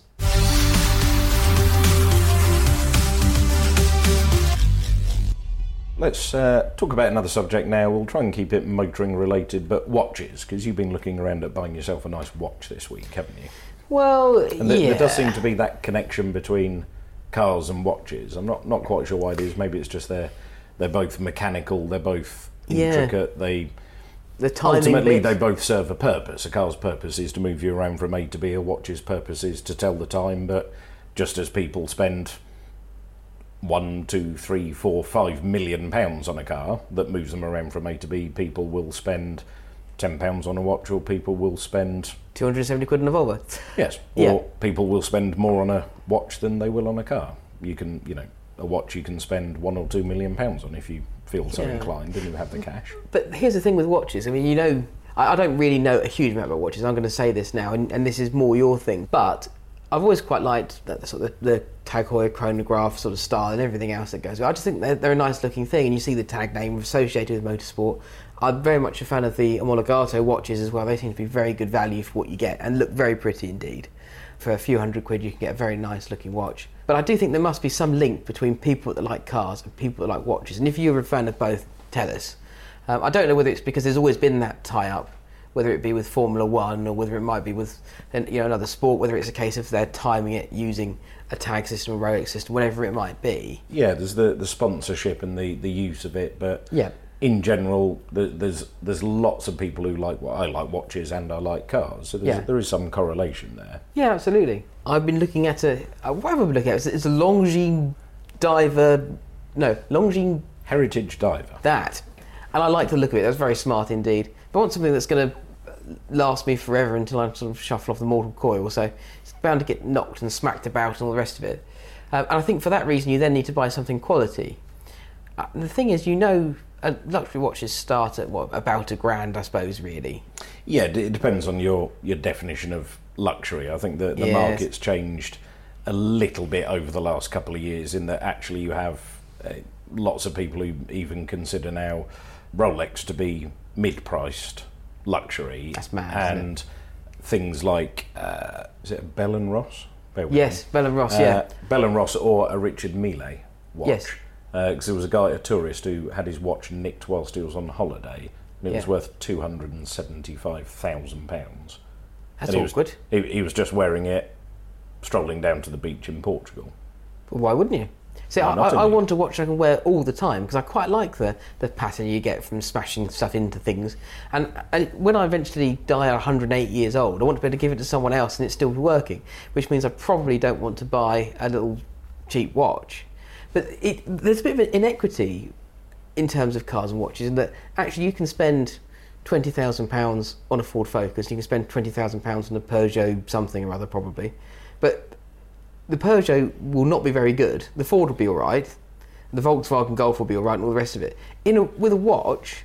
Let's uh, talk about another subject now. We'll try and keep it motoring related, but watches, because you've been looking around at buying yourself a nice watch this week, haven't you? Well, And there, yeah. there does seem to be that connection between cars and watches. I'm not, not quite sure why it is. Maybe it's just they're they're both mechanical. They're both Yeah. intricate. They the ultimately bit. they both serve a purpose. A car's purpose is to move you around from A to B. A watch's purpose is to tell the time. But just as people spend one, two, three, four, five million pounds on a car that moves them around from A to B, people will spend ten pounds on a watch, or people will spend 270 quid on a Volvo. yes, or Yeah. people will spend more on a watch than they will on a car. You can, you know, a watch you can spend one or two million pounds on if you feel so Yeah. inclined and you have the cash. But here's the thing with watches. I mean, you know, I, I don't really know a huge amount about watches. I'm going to say this now, and, and this is more your thing. But I've always quite liked that sort of the Tag Heuer chronograph sort of style and everything else that goes. with it. I just think they're, they're a nice looking thing, and you see the tag name associated with motorsport. I'm very much a fan of the Omologato watches as well. They seem to be very good value for what you get and look very pretty indeed. for a few hundred quid, you can get a very nice looking watch. But I do think there must be some link between people that like cars and people that like watches. And if you're a fan of both, tell us. Um, I don't know whether it's because there's always been that tie up, whether it be with Formula One or whether it might be with an- you know another sport, whether it's a case of they're timing it using a tag system, or a Rolex system, whatever it might be. Yeah, there's the, the sponsorship and the, the use of it, but Yeah. in general, the, there's there's lots of people who like what I like watches and I like cars, so Yeah. there is some correlation there. Yeah, absolutely. I've been looking at a uh, what have I been looking at? It's, it's a Longines diver, no Longines Heritage diver. that, and I like the look of it. That's very smart indeed. But I want something that's going to last me forever until I sort of shuffle off the mortal coil. So it's bound to get knocked and smacked about and all the rest of it. Um, and I think for that reason, you then need to buy something quality. Uh, the thing is, you know, uh, luxury watches start at what about a grand, I suppose, really. Yeah, it depends on your, your definition of luxury. I think the, the Yes. market's changed a little bit over the last couple of years in that actually you have uh, lots of people who even consider now Rolex to be mid priced luxury. That's mad? And things like, uh, is it Bell and Ross? Yes. Bell and Ross, Uh, yeah. Bell and Ross or a Richard Mille watch. Yes. Because there was a guy, a tourist, who had his watch nicked whilst he was on holiday, and it was worth two hundred and seventy-five thousand pounds. That's And he was- awkward. He, he was just wearing it, strolling down to the beach in Portugal. Well, why wouldn't you? See, I, I, I want a watch I can wear all the time because I quite like the, the pattern you get from smashing stuff into things. And, and when I eventually die at 108 years old, I want to be able to give it to someone else and it's still working, which means I probably don't want to buy a little cheap watch. But it, there's a bit of an inequity in terms of cars and watches in that actually you can spend twenty thousand pounds on a Ford Focus, you can spend twenty thousand pounds on a Peugeot something or other probably, but the Peugeot will not be very good. The Ford will be all right. The Volkswagen Golf will be all right, and all the rest of it. In a, with a watch,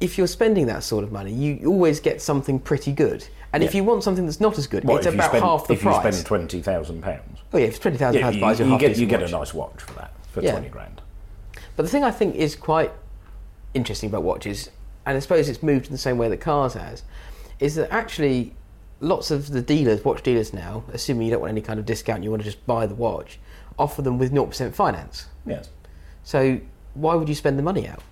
if you're spending that sort of money, you always get something pretty good. And if you want something that's not as good, Well, it's about spend, half the if price. you spend twenty thousand pounds, oh yeah, if twenty thousand yeah, pounds you, buys you, you half get you get watch. a nice watch for that for Yeah. twenty grand. But the thing I think is quite interesting about watches, and I suppose it's moved in the same way that cars has, is that actually lots of the dealers, watch dealers now, assuming you don't want any kind of discount, you want to just buy the watch, offer them with 0% finance. Yes. So why would you spend the money out?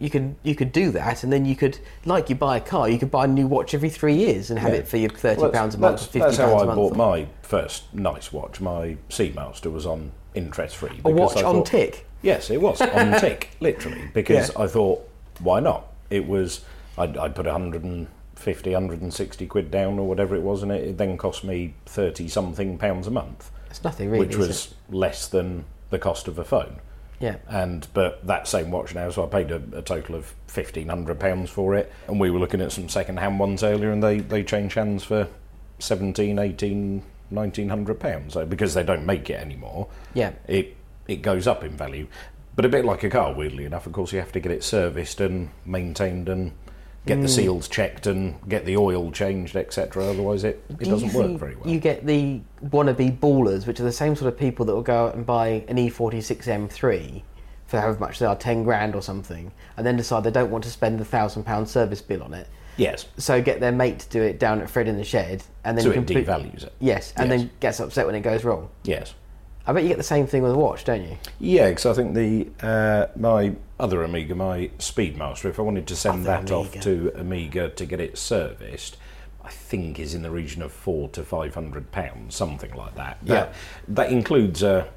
You could you could do that, and then you could, like you buy a car, you could buy a new watch every three years and have Yeah. it for your thirty Well, pounds a that's- month, that's- fifty That's pounds how a I bought my first nice watch. My Seamaster was on interest free. a watch on tick. Yes, it was on tick, literally, because Yeah. I thought, why not? It was, I'd, I'd put 150, 160 quid down or whatever it was, and it, it then cost me 30 something pounds a month, It's nothing really. which was less than the cost of a phone. yeah. And but that same watch now, so I paid a, a total of fifteen hundred pounds for it, and we were looking at some second hand ones earlier, and they they change hands for 17, 18, 1900 pounds. So because they don't make it anymore, Yeah. it it goes up in value. But a bit like a car, weirdly enough, of course, you have to get it serviced and maintained and get Mm. the seals checked and get the oil changed, etc. Otherwise, it, it Do doesn't work very well. You get the wannabe ballers, which are the same sort of people that will go out and buy an E E46 M3 for however much they are, 10 grand or something, and then decide they don't want to spend the thousand pound service bill on it. yes, So get their mate to do it down at Fred in the shed, and then so it devalues it. Yes, and Yes. then gets upset when it goes wrong. Yes. I bet you get the same thing with a watch, don't you? Yeah, because I think the uh, my other Omega, my Speedmaster, if I wanted to send Other that off to Omega to get it serviced, I think is in the region of four to five hundred pounds, something like that. That, that includes a,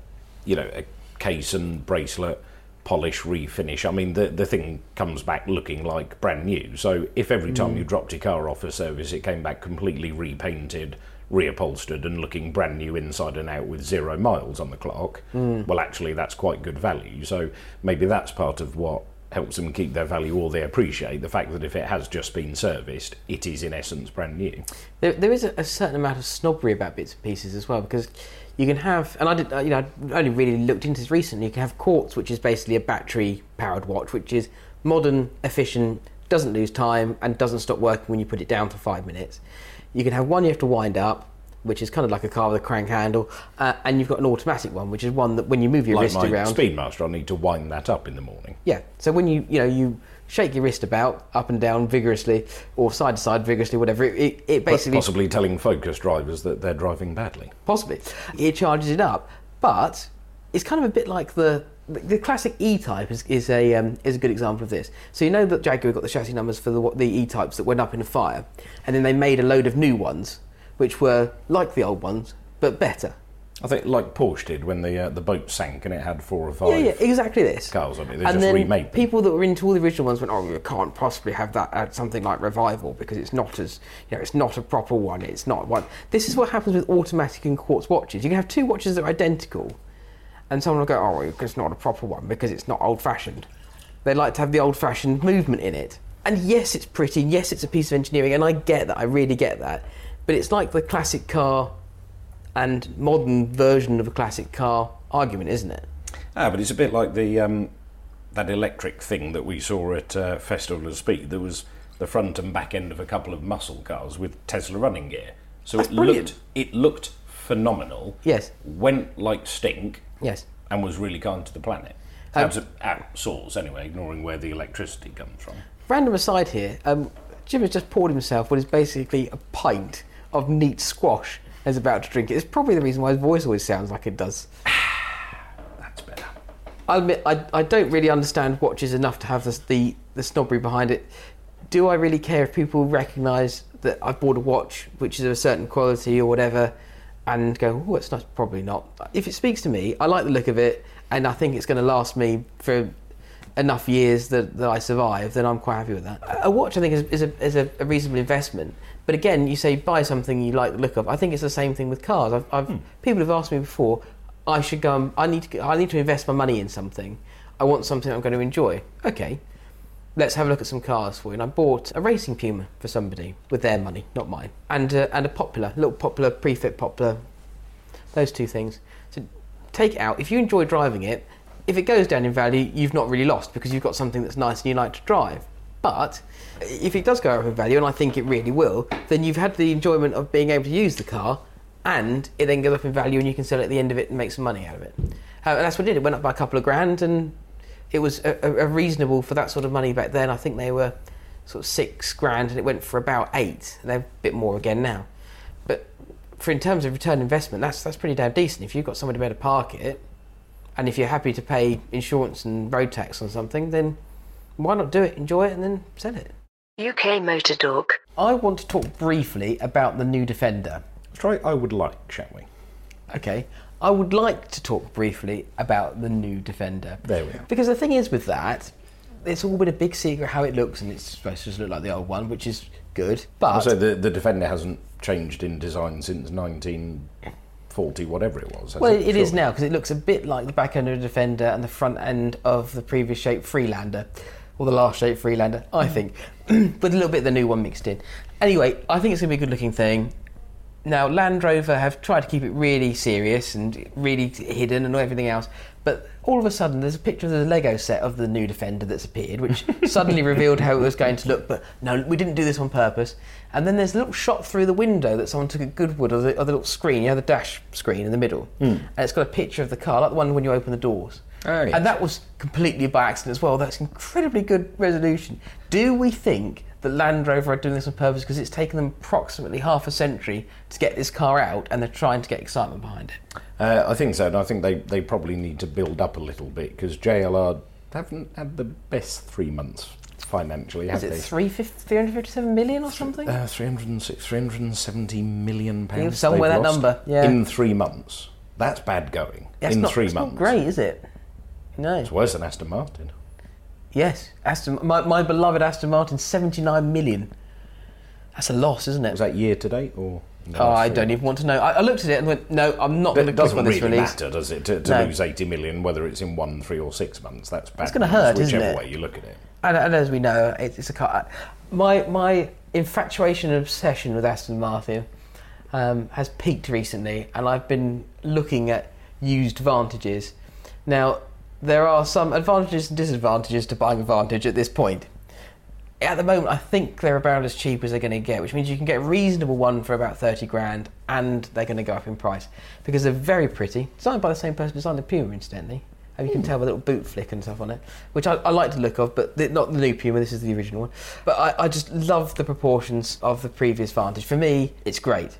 you know, a case and bracelet, polish, refinish. I mean, the the thing comes back looking like brand new. So if every time hmm. you dropped your car off for service, it came back completely repainted, reupholstered, and looking brand new inside and out with zero miles on the clock, well, actually, that's quite good value. So maybe that's part of what helps them keep their value or they appreciate the fact that if it has just been serviced, it is in essence brand new. There, there is a, a certain amount of snobbery about bits and pieces as well because you can have, and I did, uh, you know, I only really looked into this recently. You can have quartz, which is basically a battery-powered watch, which is modern, efficient, doesn't lose time, and doesn't stop working when you put it down for five minutes. You can have one you have to wind up, which is kind of like a car with a crank handle, uh, and you've got an automatic one, which is one that when you move your Like wrist my around, Speedmaster, I need to wind that up in the morning. yeah. So when you you know you shake your wrist about up and down vigorously or side to side vigorously, whatever. It, it, it But basically possibly telling Focus drivers that they're driving badly. possibly it charges it up, but it's kind of a bit like the the classic E-Type is, is a um, is a good example of this. So you know that Jaguar got the chassis numbers for the, the E-Types that went up in a fire, and then they made a load of new ones, which were like the old ones but better. I think like Porsche did when the uh, the boat sank and it had four or five. Yeah, yeah, exactly this. Cars on it. They and just then remade them. people that were into all the original ones went, "Oh, you can't possibly have that at something like Revival because it's not as, you know, it's not a proper one. It's not one." This is what happens with automatic and quartz watches. You can have two watches that are identical, and someone will go, "Oh, it's not a proper one because it's not old-fashioned." They like to have the old-fashioned movement in it. And yes, it's pretty. And yes, it's a piece of engineering, and I get that. I really get that. But it's like the classic car and modern version of a classic car argument, isn't it? Ah, but it's a bit like the um, that electric thing that we saw at uh, Festival of Speed. There was the front and back end of a couple of muscle cars with Tesla running gear. So That's it brilliant. looked it looked phenomenal. Yes. Went like stink Yes. and was really kind to the planet. Um, Abs- at source, anyway, ignoring where the electricity comes from. Random aside here, um, Jim has just poured himself what is basically a pint of neat squash and is about to drink it. It's probably the reason why his voice always sounds like it does. That's better. I admit, I, I don't really understand watches enough to have this, the, the snobbery behind it. Do I really care if people recognise that I've bought a watch which is of a certain quality or whatever and go, oh, it's not, probably not. If it speaks to me, I like the look of it and I think it's going to last me for enough years that, that I survive, then I'm quite happy with that. A watch, I think, is, is, a, is a, a reasonable investment. But again, you say buy something you like the look of. I think it's the same thing with cars. I've, I've hmm. people have asked me before. I should go. And, I need to. I need to invest my money in something. I want something I'm going to enjoy. Okay, let's have a look at some cars for you. And I bought a racing Puma for somebody with their money, not mine, and uh, and a popular, little popular prefit popular. Those two things. So take it out. If you enjoy driving it, if it goes down in value, you've not really lost because you've got something that's nice and you like to drive. But if it does go up in value, and I think it really will, then you've had the enjoyment of being able to use the car, and it then goes up in value, and you can sell it at the end of it and make some money out of it. Uh, and that's what it did. It went up by a couple of grand, and it was a, a, a reasonable for that sort of money back then. I think they were sort of six grand, and it went for about eight. They're a bit more again now. But for in terms of return investment, that's that's pretty damn decent. If you've got somewhere to be able to park it, and if you're happy to pay insurance and road tax on something, then why not do it, enjoy it, and then sell it? UK Motor Talk. I want to talk briefly about the new Defender. Let's try I would like, shall we? Okay. I would like to talk briefly about the new Defender. There we are. Because the thing is with that, it's all been a big secret how it looks, and it's supposed to just look like the old one, which is good. But So the the Defender hasn't changed in design since 1940, whatever it was. well, it is now because it looks a bit like the back end of the Defender and the front end of the previous shape Freelander, or the last shape Freelander, I mm. think, with a little bit of the new one mixed in. Anyway, I think it's going to be a good looking thing. Now, Land Rover have tried to keep it really serious and really hidden and everything else, but all of a sudden there's a picture of the Lego set of the new Defender that's appeared, which suddenly revealed how it was going to look. But no, we didn't do this on purpose. And then there's a little shot through the window that someone took at Goodwood of the, the little screen, you know, the dash screen in the middle, hmm. and it's got a picture of the car, like the one when you open the doors. Oh, yes. And that was completely by accident as well. That's incredibly good resolution. Do we think that Land Rover are doing this on purpose because it's taken them approximately half a century to get this car out and they're trying to get excitement behind it? Uh, I think so, and I think they, they probably need to build up a little bit because JLR haven't had the best three months financially, have Is it they? 350 357 million or something? Uh, 306, 370 million pounds. Somewhere that number, yeah. In three months. That's bad going. That's in not, three it's months. not great, is it? No. It's worse than Aston Martin. Yes, Aston, my, my beloved Aston Martin, 79 million. That's a loss, isn't it? Was that year to date or? Oh, I don't even want to know. I, I looked at it and went, no, I'm not going it to click doesn't on this really release. matter, does it? To, to No. lose 80 million, whether it's in one, three, or six months, that's bad. It's gonna hurt, isn't whichever it? way you look at it. And, and as we know, it's, it's a car. My my infatuation and obsession with Aston Martin um, has peaked recently, and I've been looking at used Vantages. Now, there are some advantages and disadvantages to buying a Vantage at this point. At the moment, I think they're about as cheap as they're going to get, which means you can get a reasonable one for about 30 grand, and they're going to go up in price because they're very pretty. Designed by the same person who designed the Puma, incidentally. And you can hmm. tell by the little boot flick and stuff on it, which I, I like the look of, but the, not the new Puma. This is the original one. But I, I just love the proportions of the previous Vantage. For me, it's great.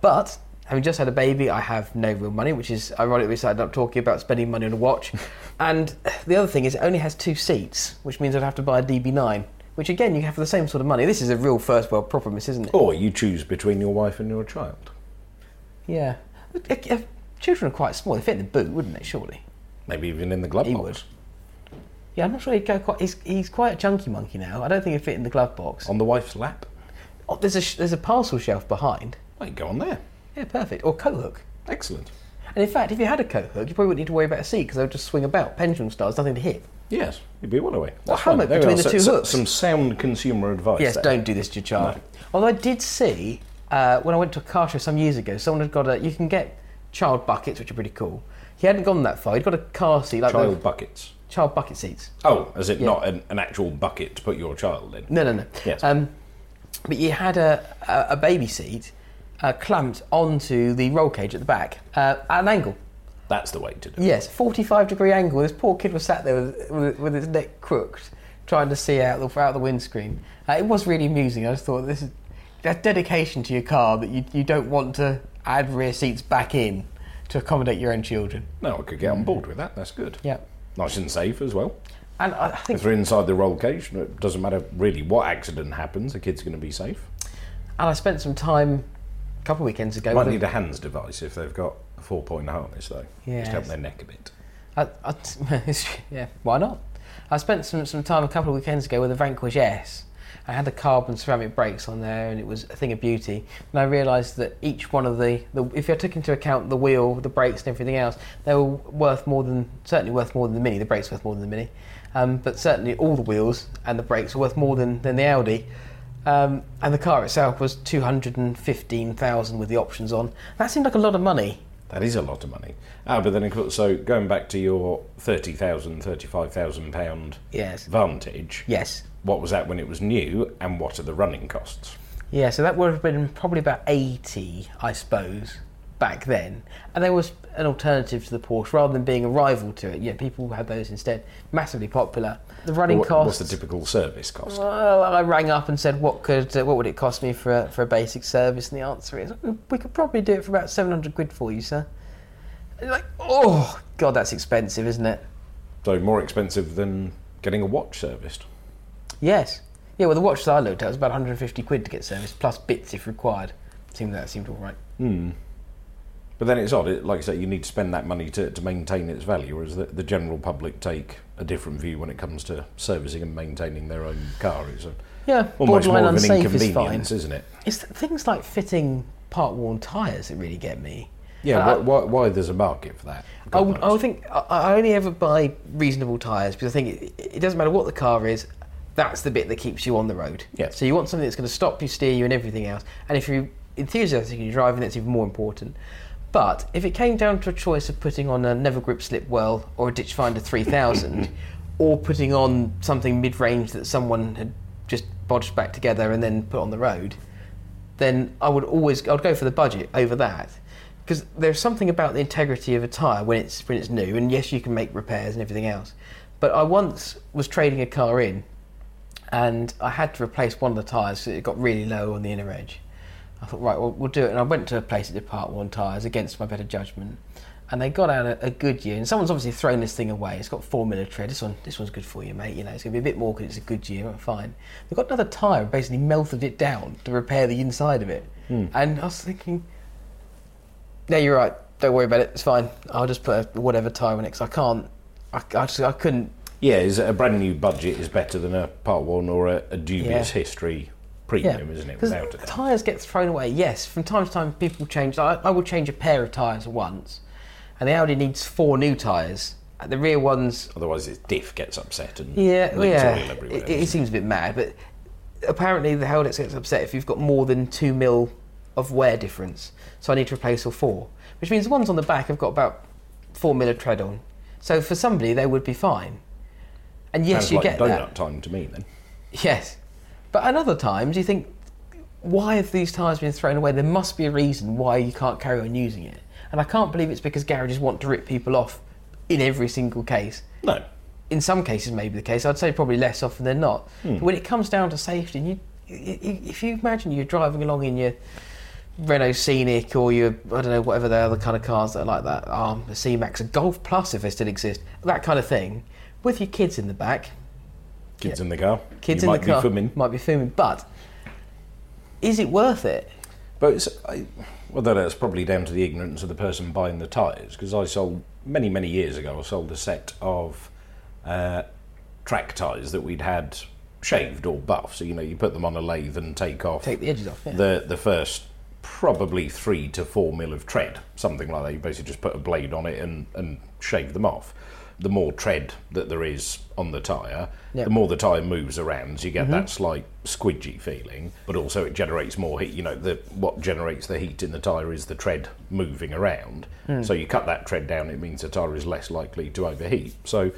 But having just had a baby, I have no real money, which is ironic. We started up talking about spending money on a watch. and the other thing is, it only has two seats, which means I'd have to buy a DB9. Which again, you have for the same sort of money. This is a real first world problem, isn't it? Or you choose between your wife and your child. Yeah. Uh, uh, Children are quite small. They fit in the boot, wouldn't they? Surely. Maybe even in the glove He box. would. Yeah, I'm not sure he'd go quite. He's, he's quite a chunky monkey now. I don't think he'd fit in the glove box. On the wife's lap. Oh, there's a there's a parcel shelf behind. Well, you go on there. Yeah, perfect. Or coat hook. Excellent. And in fact, if you had a coat hook, you probably wouldn't need to worry about a seat because they would just swing about. Pendulum there's nothing to hit. Yes, you'd be well away. That's fine. much There we between are. the two so- hooks? Some sound consumer advice. Yes, there. don't do this to your child. Although I did see uh, when I went to a car show some years ago, someone had got a. You can get child buckets, which are pretty cool. He hadn't gone that far. He'd got a car seat like Child the buckets. child bucket seats. Oh, is it not an, an actual bucket to put your child in? No, no, no. Yes. Um, but you had a, a, a baby seat uh, clamped onto the roll cage at the back uh, at an angle. That's the way to do it. Yes, 45 degree angle. This poor kid was sat there with, with, with his neck crooked, trying to see out the, out the windscreen. Uh, it was really amusing. I just thought this is that dedication to your car that you, you don't want to add rear seats back in to accommodate your own children. No, I could get on board with that. That's good. Yeah. Nice and safe as well. And I I think If they're inside the roll cage, it doesn't matter really what accident happens, the kid's going to be safe. and I spent some time a couple of weekends ago. Might need a hands device if they've got a four point harness, though. Yeah. Just help their neck a bit. I, I, yeah, why not? I spent some, some time a couple of weekends ago with a Vanquish S. I had the carbon ceramic brakes on there, and it was a thing of beauty. And I realised that each one of the, the, if I took into account the wheel, the brakes, and everything else, they were worth more than certainly worth more than the Mini. The brakes worth more than the Mini, um, but certainly all the wheels and the brakes were worth more than, than the Audi. Um, and the car itself was two hundred and fifteen thousand with the options on. That seemed like a lot of money. That is a lot of money. Ah, but then, of course, so going back to your £30,000, £35,000 pound Yes. Vantage, Yes. what was that when it was new, and what are the running costs? Yeah, so that would have been probably about 80, I suppose, back then. And there was an alternative to the Porsche rather than being a rival to it. Yeah, people had those instead. Massively popular. The running What- costs. What's the typical service cost? well, I rang up and said, "What could, uh, what would it cost me for a, for a basic service?" And the answer is, "We could probably do it for about seven hundred quid for you, sir." And like, oh god, that's expensive, isn't it? So more expensive than getting a watch serviced. Yes. Yeah. Well, the watch that I looked at was about 150 quid to get serviced, plus bits if required. Seemed that seemed all right. But then it's odd, it, like I say, you need to spend that money to, to maintain its value, whereas the, the general public take a different view when it comes to servicing and maintaining their own car. It's a, Yeah, almost more borderline of an unsafe is inconvenience, isn't it? It's th- things like fitting part-worn tyres that really get me. Yeah, Uh, why, why, why there's a market for that? I would, I would think I, I only ever buy reasonable tyres because I think it, it doesn't matter what the car is. That's the bit that keeps you on the road. Yeah. So you want something that's going to stop you, steer you, and everything else. And if you're enthusiastic and you're driving, that's even more important. But if it came down to a choice of putting on a Never Grip Slip Well or a Ditch Finder 3000, or putting on something mid-range that someone had just bodged back together and then put on the road, then I would always I'd go for the budget over that. Because there's something about the integrity of a tire when it's when it's new and yes you can make repairs and everything else. But I once was trading a car in and I had to replace one of the tires so it got really low on the inner edge I thought right well, we'll do it and I went to a place at did part-worn tires against my better judgment and they got out a, a Goodyear and someone's obviously thrown this thing away it's got four tread this one this one's good for you mate you know it's going to be a bit more because it's a good Goodyear but fine they've got another tyre and basically melted it down to repair the inside of it hmm. and I was thinking no, you're right. Don't worry about it. It's fine. I'll just put a whatever tyre on it 'cause I can't. I, I just I couldn't. Yeah, is a brand new budget is better than a part-worn or a, a dubious Yeah. history Yeah, premium, isn't it? Without a tyres get thrown away. Yes, from time to time people change. I, I will change a pair of tyres once, and the Audi needs four new tyres. And uh, The rear ones Otherwise, its diff gets upset and Yeah, yeah. It, it seems a bit mad, but apparently the Haldex gets upset if you've got more than two mil of wear difference. So I need to replace all four, which means the ones on the back have got about four mil of tread on. So for somebody, they would be fine. And yes, Sounds you like get donut that. time to me then. Yes, but at other times you think, why have these tyres been thrown away? There must be a reason why you can't carry on using it. And I can't believe it's because garages want to rip people off in every single case. No. In some cases, maybe the case. I'd say probably less often than not. Hmm. But when it comes down to safety, and you, if you imagine you're driving along in your Renault Scenic or your I don't know whatever the other kind of cars that are like that, um, the C Max, a Golf Plus if they still exist, that kind of thing, with your kids in the back, Kids in the car. kids you in might the car be filming. might be filming, but is it worth it? But it's, I, well, that's probably down to the ignorance of the person buying the tyres. Because I sold many, many years ago, I sold a set of uh, track tyres that we'd had shaved or buffed. So you know, you put them on a lathe and take off Take the edges off. Yeah. the the first probably three to four mil of tread, something like that. You basically just put a blade on it and, and shave them off. The more tread that there is on the tyre, Yep. the more the tyre moves around. So you get that mm-hmm. slight squidgy feeling, but also it generates more heat. You know, the what generates the heat in the tyre is the tread moving around. Hmm. So you cut that tread down, it means the tyre is less likely to overheat. So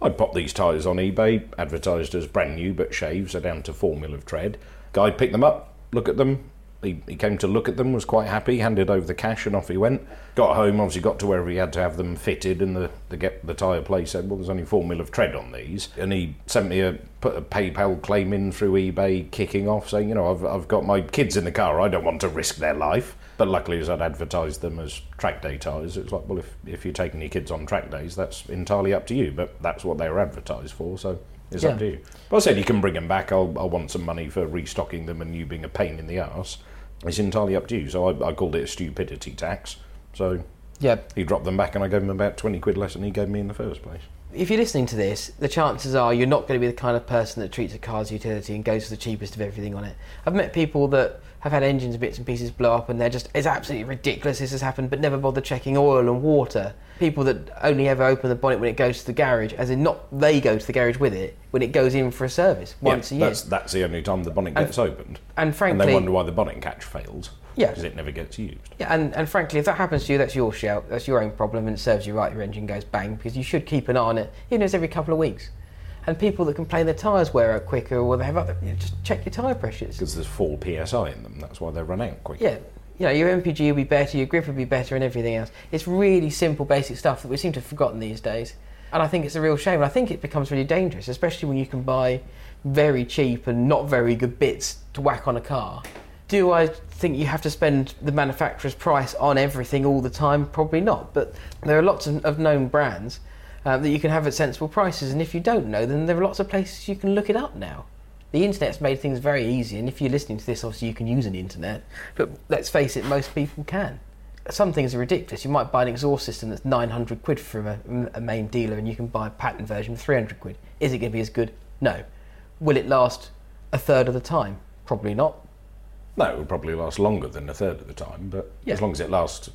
I'd pop these tyres on eBay, advertised as brand new but shaved, so down to four mil of tread. Guy picked them up, look at them. He, he came to look at them, was quite happy, handed over the cash, and off he went. Got home, obviously got to wherever he had to have them fitted, and the the, get, the tyre place said, "Well, there's only four mil of tread on these," and he sent me a put a PayPal claim in through eBay, kicking off, saying, "You know, I've I've got my kids in the car, I don't want to risk their life." But luckily, as I'd advertised them as track day tyres, it's like, well, if if you're taking your kids on track days, that's entirely up to you. But that's what they were advertised for, so. It's Yeah. up to you. But I said you can bring them back. I'll, I'll want some money for restocking them and you being a pain in the arse. It's entirely up to you. So I, I called it a stupidity tax. So yeah. he dropped them back and I gave him about 20 quid less than he gave me in the first place. If you're listening to this, the chances are you're not going to be the kind of person that treats a car as utility and goes for the cheapest of everything on it. I've met people that have had engines, bits and pieces blow up, and they're just, it's absolutely ridiculous this has happened, but never bother checking oil and water. People that only ever open the bonnet when it goes to the garage, as in not they go to the garage with it, when it goes in for a service once Yeah, a year. That's, that's the only time the bonnet And- gets opened. And And frankly, they wonder why the bonnet catch fails. Yeah. Because it never gets used. Yeah, and, and frankly, if that happens to you, that's your shout. That's your own problem, and it serves you right. Your engine goes bang because you should keep an eye on it, even if it's every couple of weeks. And people that complain their tyres wear out quicker or they have other, you know, just check your tyre pressures. Because there's 4 psi in them. That's why they run out quick. Yeah, you know, your MPG will be better, your grip will be better, and everything else. It's really simple, basic stuff that we seem to have forgotten these days. And I think it's a real shame. And I think it becomes really dangerous, especially when you can buy very cheap and not very good bits to whack on a car. Do I think you have to spend the manufacturer's price on everything all the time? Probably not. But there are lots of, of known brands uh, that you can have at sensible prices. And if you don't know, then there are lots of places you can look it up now. The internet's made things very easy, and if you're listening to this, obviously you can use an internet. But let's face it, most people can. Some things are ridiculous. You might buy an exhaust system that's 900 quid from a, a main dealer, and you can buy a patent version for 300 quid. Is it going to be as good? No. Will it last a third of the time? Probably not. No, it will probably last longer than a third of the time, but Yeah. as long as it lasts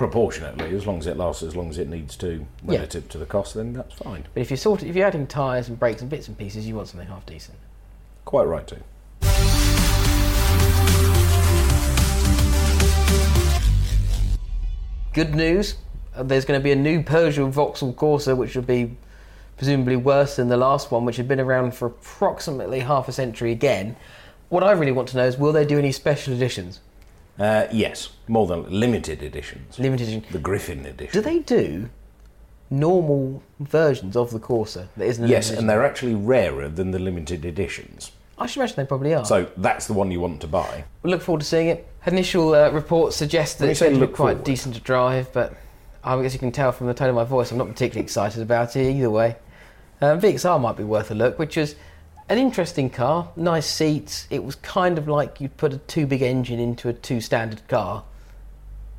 proportionately, as long as it lasts as long as it needs to Yeah. relative to the cost, then that's fine. But if you're sort of, if you're adding tyres and brakes and bits and pieces, you want something half decent. Quite right too. Good news. uh, There's going to be a new Peugeot Vauxhall Corsa, which will be presumably worse than the last one, which had been around for approximately half a century again. What I really want to know is, will they do any special editions? Uh, yes, more than limited editions. Limited edition. The Griffin edition. Do they do normal versions of the Corsa that isn't Yes, edition? and they're actually rarer than the limited editions. I should imagine they probably are. So that's the one you want to buy. we look forward to seeing it. Initial uh, reports suggest that it's going to be look quite forward- decent to drive, but I guess you can tell from the tone of my voice, I'm not particularly excited about it either way. Um, VXR might be worth a look, which is an interesting car, nice seats. It was kind of like you'd put a too big engine into a too standard car,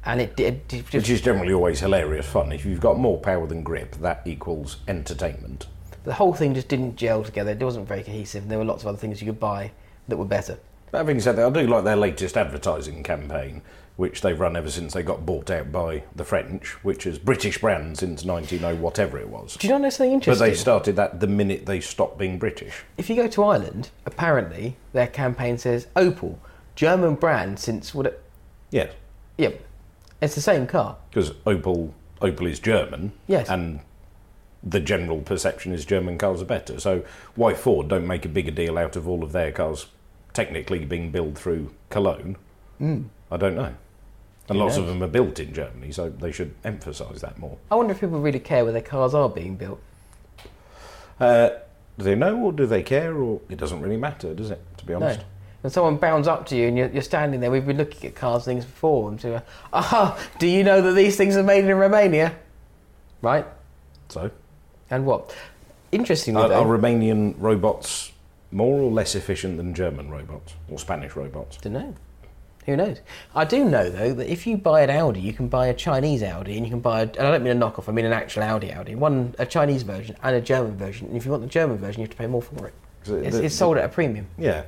and it did. just- Which is generally always hilarious fun. If you've got more power than grip, that equals entertainment. the whole thing just didn't gel together. It wasn't very cohesive. And there were lots of other things you could buy that were better. But having said that, I do like their latest advertising campaign, which they've run ever since they got bought out by the French, which is British brand since 1900 whatever it was. Do you not know something interesting? But they started that the minute they stopped being British. if you go to Ireland, apparently their campaign says Opel, German brand since what? It, Yes, yeah, it's the same car. because Opel Opel is German, Yes. and the general perception is German cars are better. So why Ford don't make a bigger deal out of all of their cars technically being built through Cologne? Hmm. I don't know. And lots of them are built in Germany, so they should emphasise that more. I wonder if people really care where their cars are being built. Uh, do they know or do they care or it doesn't really matter, does it? To be honest. No. And someone bounds up to you and you're, you're standing there. We've been looking at cars and things before. And to, ah, do you know that these things are made in Romania? Right? So, And what? Interestingly, are, though, are Romanian robots more or less efficient than German robots or Spanish robots? don't know. Who knows? I do know though that if you buy an Audi, you can buy a Chinese Audi, and you can buy. A, and I don't mean a knockoff. I mean an actual Audi Audi. One a Chinese version and a German version. And if you want the German version, you have to pay more for it. It's, the- it's sold at a premium. Yeah.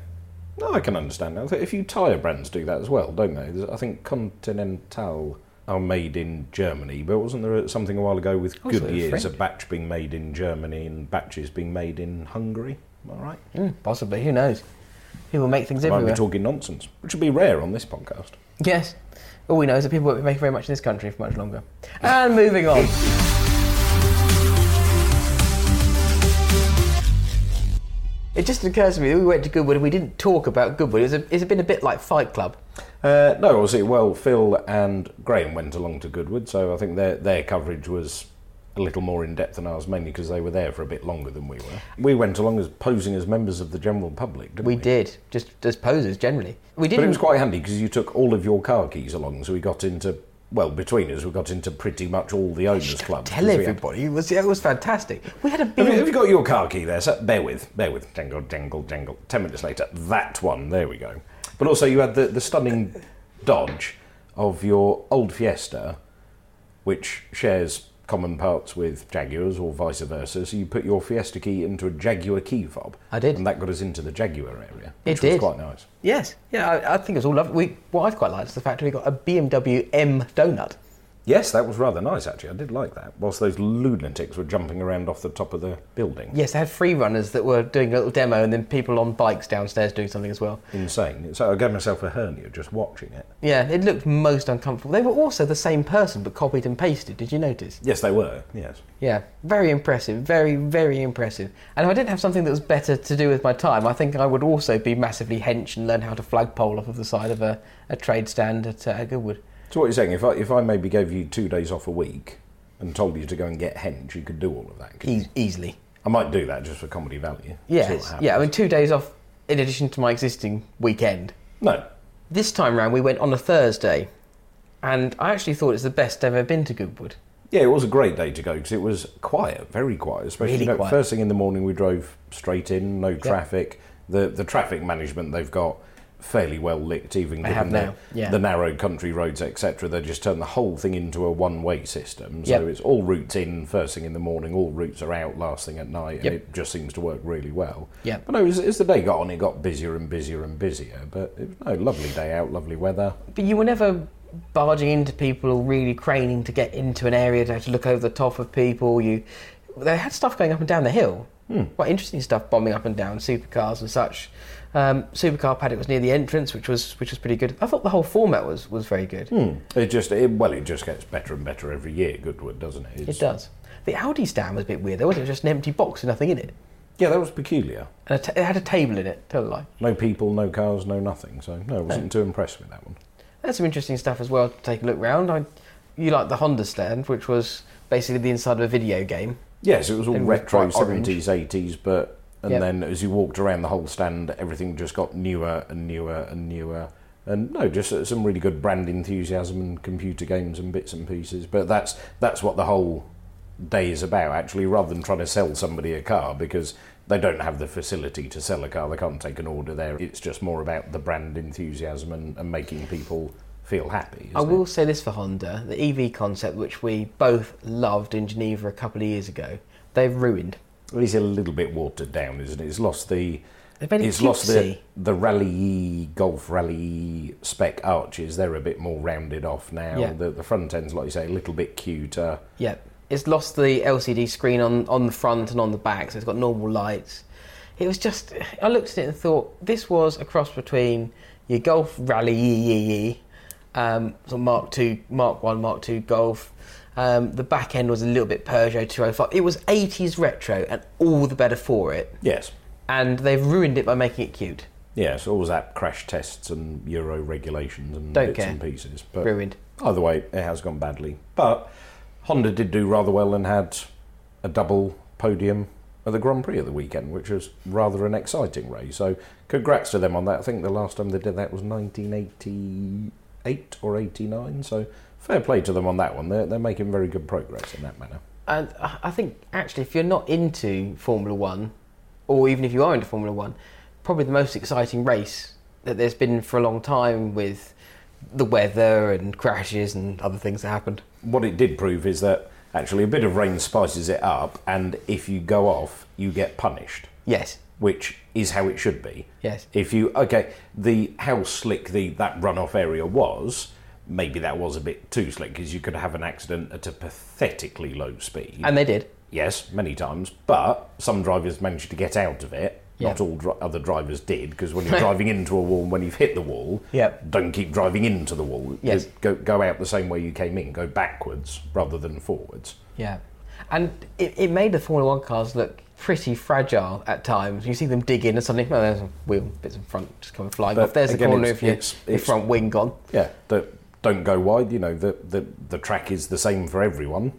No, I can understand that. If you tyre brands do that as well, don't they? I think Continental are made in Germany, but wasn't there something a while ago with they were Goodyear's, a batch being made in Germany and batches being made in Hungary? Am I right? Mm, possibly. Who knows? People make things I might be everywhere. talking nonsense, which would be rare on this podcast. Yes. All we know is that people won't be making very much in this country for much longer. And moving on. It just occurs to me that we went to Goodwood and we didn't talk about Goodwood. It's, a, it's been a bit like Fight Club. Uh, no, obviously, well, Phil and Graham went along to Goodwood, so I think their their coverage was a little more in depth than ours, mainly because they were there for a bit longer than we were. We went along as posing as members of the general public, didn't we? We did, just as posers generally. We didn't. it was quite handy because you took all of your car keys along, so we got into well between us, we got into pretty much all the owners' clubs. tell we had- everybody. It was, it was fantastic. We had a Have you, have you got your car key there? So bear with, bear with. Jangle, jangle, jangle. Ten minutes later, that one. There we go. But also, you had the, the stunning dodge of your old Fiesta, which shares common parts with Jaguars or vice versa. So you put your Fiesta key into a Jaguar key fob. I did. and that got us into the Jaguar area. It Which did. was quite nice. Yes, yeah, I, I think it was all lovely. We, what I've quite liked is the fact that we got a BMW M donut. Yes, that was rather nice actually. I did like that. Whilst those lunatics were jumping around off the top of the building. Yes, they had free runners that were doing a little demo, and then people on bikes downstairs doing something as well. Insane. So I gave myself a hernia just watching it. Yeah, it looked most uncomfortable. They were also the same person, but copied and pasted. Did you notice? Yes, they were. Yes. Yeah, very impressive, very, very impressive. And if I didn't have something that was better to do with my time, I think I would also be massively hench and learn how to flagpole off of the side of a, a trade stand at uh, Goodwood. So what you're saying, if I if I maybe gave you two days off a week and told you to go and get henge, you could do all of that. E- easily. I might do that just for comedy value. Yes. Yeah, I mean, two days off in addition to my existing weekend. no. This time round, we went on a Thursday, and I actually thought it's the best I've ever been to Goodwood. Yeah, it was a great day to go because it was quiet, very quiet. Especially Really you know, quiet. first thing in the morning, we drove straight in, no traffic. The the traffic management they've got fairly well licked, even given have the, yeah. the narrow country roads, etc. They just turn the whole thing into a one way system. So Yep. it's all routes in first thing in the morning, all routes are out last thing at night, and Yep. it just seems to work really well. Yep. But no, as, as the day got on, it got busier and busier and busier. But it was no lovely day out, lovely weather. But you were never barging into people or really craning to get into an area to, to look over the top of people. You, they had stuff going up and down the hill. Hmm. Quite interesting stuff bombing up and down supercars and such. Um, supercar paddock was near the entrance, which was which was pretty good. I thought the whole format was was very good. It just it, well, it just gets better and better every year. Goodwood, doesn't it? It's- It does. The Audi stand was a bit weird. There wasn't just an empty box with nothing in it, Yeah, that was peculiar. and a it had a table in it. Tell a lie. No people, no cars, no nothing. So no, I wasn't too impressed with that one. There's some interesting stuff as well to take a look round. I, you like the Honda stand, which was basically the inside of a video game. Yes, it was all retro seventies, eighties, but and Yep. then as you walked around the whole stand, everything just got newer and newer and newer. And no, just uh, some really good brand enthusiasm and computer games and bits and pieces. But that's that's what the whole day is about, actually, rather than trying to sell somebody a car because they don't have the facility to sell a car. They can't take an order there. It's just more about the brand enthusiasm and, and making people feel happy. I will it? say this for Honda: the EV concept, which we both loved in Geneva a couple of years ago, they've ruined. It's a little bit watered down, isn't it? It's lost the. It's lost the the rally golf rally spec arches. They're a bit more rounded off now. Yeah. The, the front end's, like you say, a little bit cuter. Yeah, it's lost the LCD screen on, on the front and on the back, so it's got normal lights. It was just, I looked at it and thought this was a cross between your Golf Rally yee yee yee, um, so Mark Two, Mark One, Mark Two Golf. Um, the back end was a little bit Peugeot 205. It was 80s retro and all the better for it. Yes. And they've ruined it by making it cute. Yes, all that crash tests and Euro regulations and Don't bits care. and pieces. But Ruined. Either way, it has gone badly. But Honda did do rather well and had a double podium at the Grand Prix at the weekend, which was rather an exciting race. So congrats to them on that. I think the last time they did that was 1988 or 89. So fair play to them on that one. They're, they're making very good progress in that manner. And I think actually, if you're not into Formula One, or even if you are into Formula One, probably the most exciting race that there's been for a long time with the weather and crashes and other things that happened. What it did prove is that actually a bit of rain spices it up, and if you go off, you get punished. Yes, which is how it should be. Yes. If you okay, the how slick the that runoff area was, maybe that was a bit too slick because you could have an accident at a pathetically low speed. and they did. yes, many times, but some drivers managed to get out of it. Not all dri- other drivers did because when you're driving into a wall, when you've hit the wall, Yep. don't keep driving into the wall. Yes. Go go out the same way you came in. Go backwards rather than forwards. Yeah, and it, it made the Formula One cars look pretty fragile at times. You see them dig in and suddenly, oh, there's a wheel bits in front just coming flying But off. There's again, the corner of your, it's- your it's- front wing gone. Yeah, that don't go wide. You know, the, the the track is the same for everyone.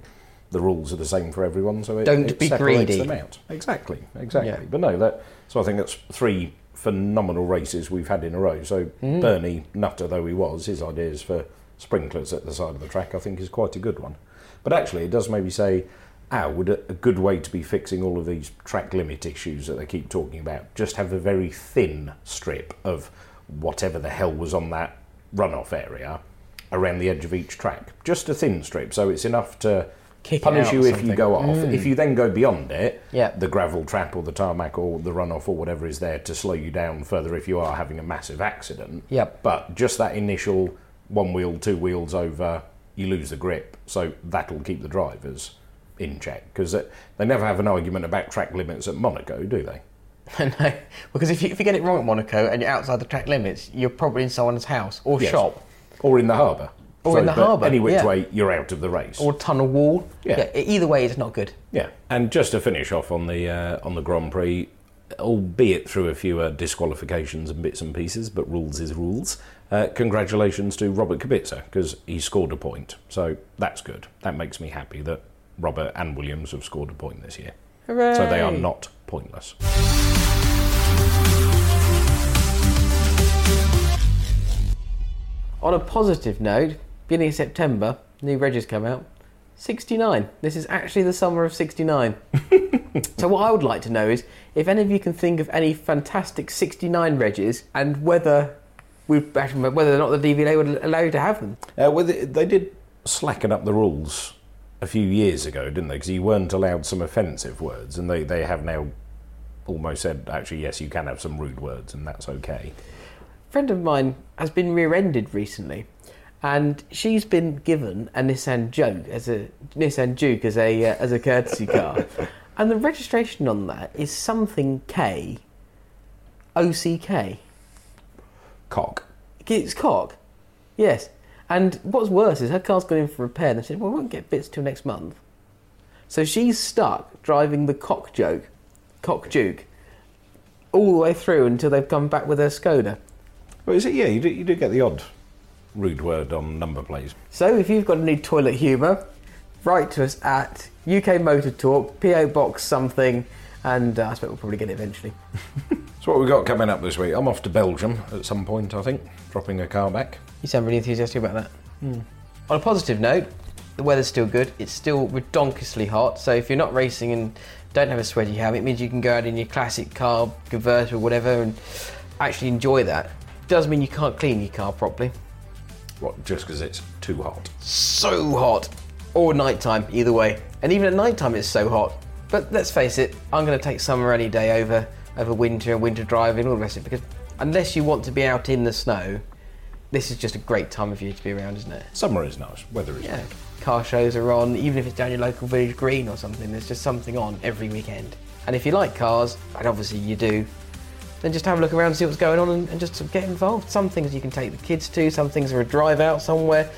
The rules are the same for everyone, so it, Don't it be separates greedy. them out. Exactly, exactly. Yeah. But no, that so I think that's three phenomenal races we've had in a row. So Mm. Bernie, nutter though he was, his ideas for sprinklers at the side of the track, I think, is quite a good one. But actually, it does maybe say, "Ah, would a, a good way to be fixing all of these track limit issues that they keep talking about? Just have a very thin strip of whatever the hell was on that runoff area." Around the edge of each track, just a thin strip, so it's enough to Kick punish you if you. Mm. go off. If you then go beyond it, Yeah. the gravel trap or the tarmac or the runoff or whatever is there to slow you down further if you are having a massive accident. Yep. But just that initial one wheel, two wheels over, you lose the grip. So that'll keep the drivers in check because they never have an argument about track limits at Monaco, do they? no, because if you, if you get it wrong at Monaco and you're outside the track limits, you're probably in someone's house or Yes. shop Or in the harbour. Or in the harbour, Any which yeah. way, you're out of the race. or tunnel wall. Yeah. e- either way, it's not good. Yeah, and just to finish off on the uh, on the Grand Prix, albeit through a few uh, disqualifications and bits and pieces, but rules is rules. Uh, congratulations to Robert Kubica because he scored a point, so that's good. That makes me happy that Robert and Williams have scored a point this year, Hooray! so they are not pointless. On a positive note, beginning of September, new regs come out. 69. This is actually the summer of 69. so what I would like to know is if any of you can think of any fantastic 69 regs and whether we whether or not the DVLA would allow you to have them. Uh, well, they, they did slacken up the rules a few years ago, didn't they? Because you weren't allowed some offensive words, and they, they have now almost said, actually, yes, you can have some rude words, and that's okay. A friend of mine has been rear-ended recently, and she's been given a Nissan Joke as a Nissan Juke as a uh, as a courtesy car, and the registration on that is something K, O C K. Cock. It's cock, yes. And what's worse is her car's gone in for repair, and they said, "Well, we won't get bits till next month." So she's stuck driving the cock joke, cock Duke, all the way through until they've come back with her Skoda. Well, is it? Yeah, you do, you do get the odd rude word on number plates. So if you've got any toilet humour, write to us at UK Motor Talk, PO Box something, and uh, I expect we'll probably get it eventually. So what we've got coming up this week? I'm off to Belgium at some point, I think, dropping a car back. You sound really enthusiastic about that. On a positive note, the weather's still good. It's still redonkulously hot. So if you're not racing and don't have a sweaty habit, it means you can go out in your classic car, converter or whatever, and actually enjoy that. Does mean you can't clean your car properly. What? Just because it's too hot? so hot. Or nighttime, either way. And even at nighttime, it's so hot. But let's face it, I'm going to take summer any day over over winter and winter driving, all the rest of it. Because unless you want to be out in the snow, this is just a great time of year to be around, isn't it? Summer is nice. Weather is Yeah. nice. Car shows are on, even if it's down your local village green or something. There's just something on every weekend. And if you like cars, and obviously you do, then just have a look around and see what's going on and, and just sort of get involved. Some things you can take the kids to, some things are a drive out somewhere.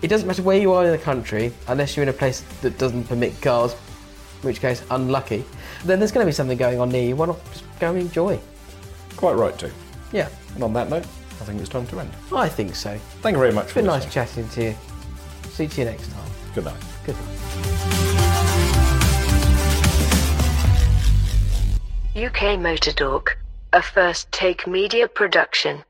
It doesn't matter where you are in the country, unless you're in a place that doesn't permit cars, in which case, unlucky. Then there's going to be something going on near you. Why not just go and enjoy? Quite right too. Yeah, And on that note, I think it's time to end. I think so. Thank you very much It's for been nice listening. chatting to you. See to you next time. Good night. Good night. UK Motor Talk, a first take media production.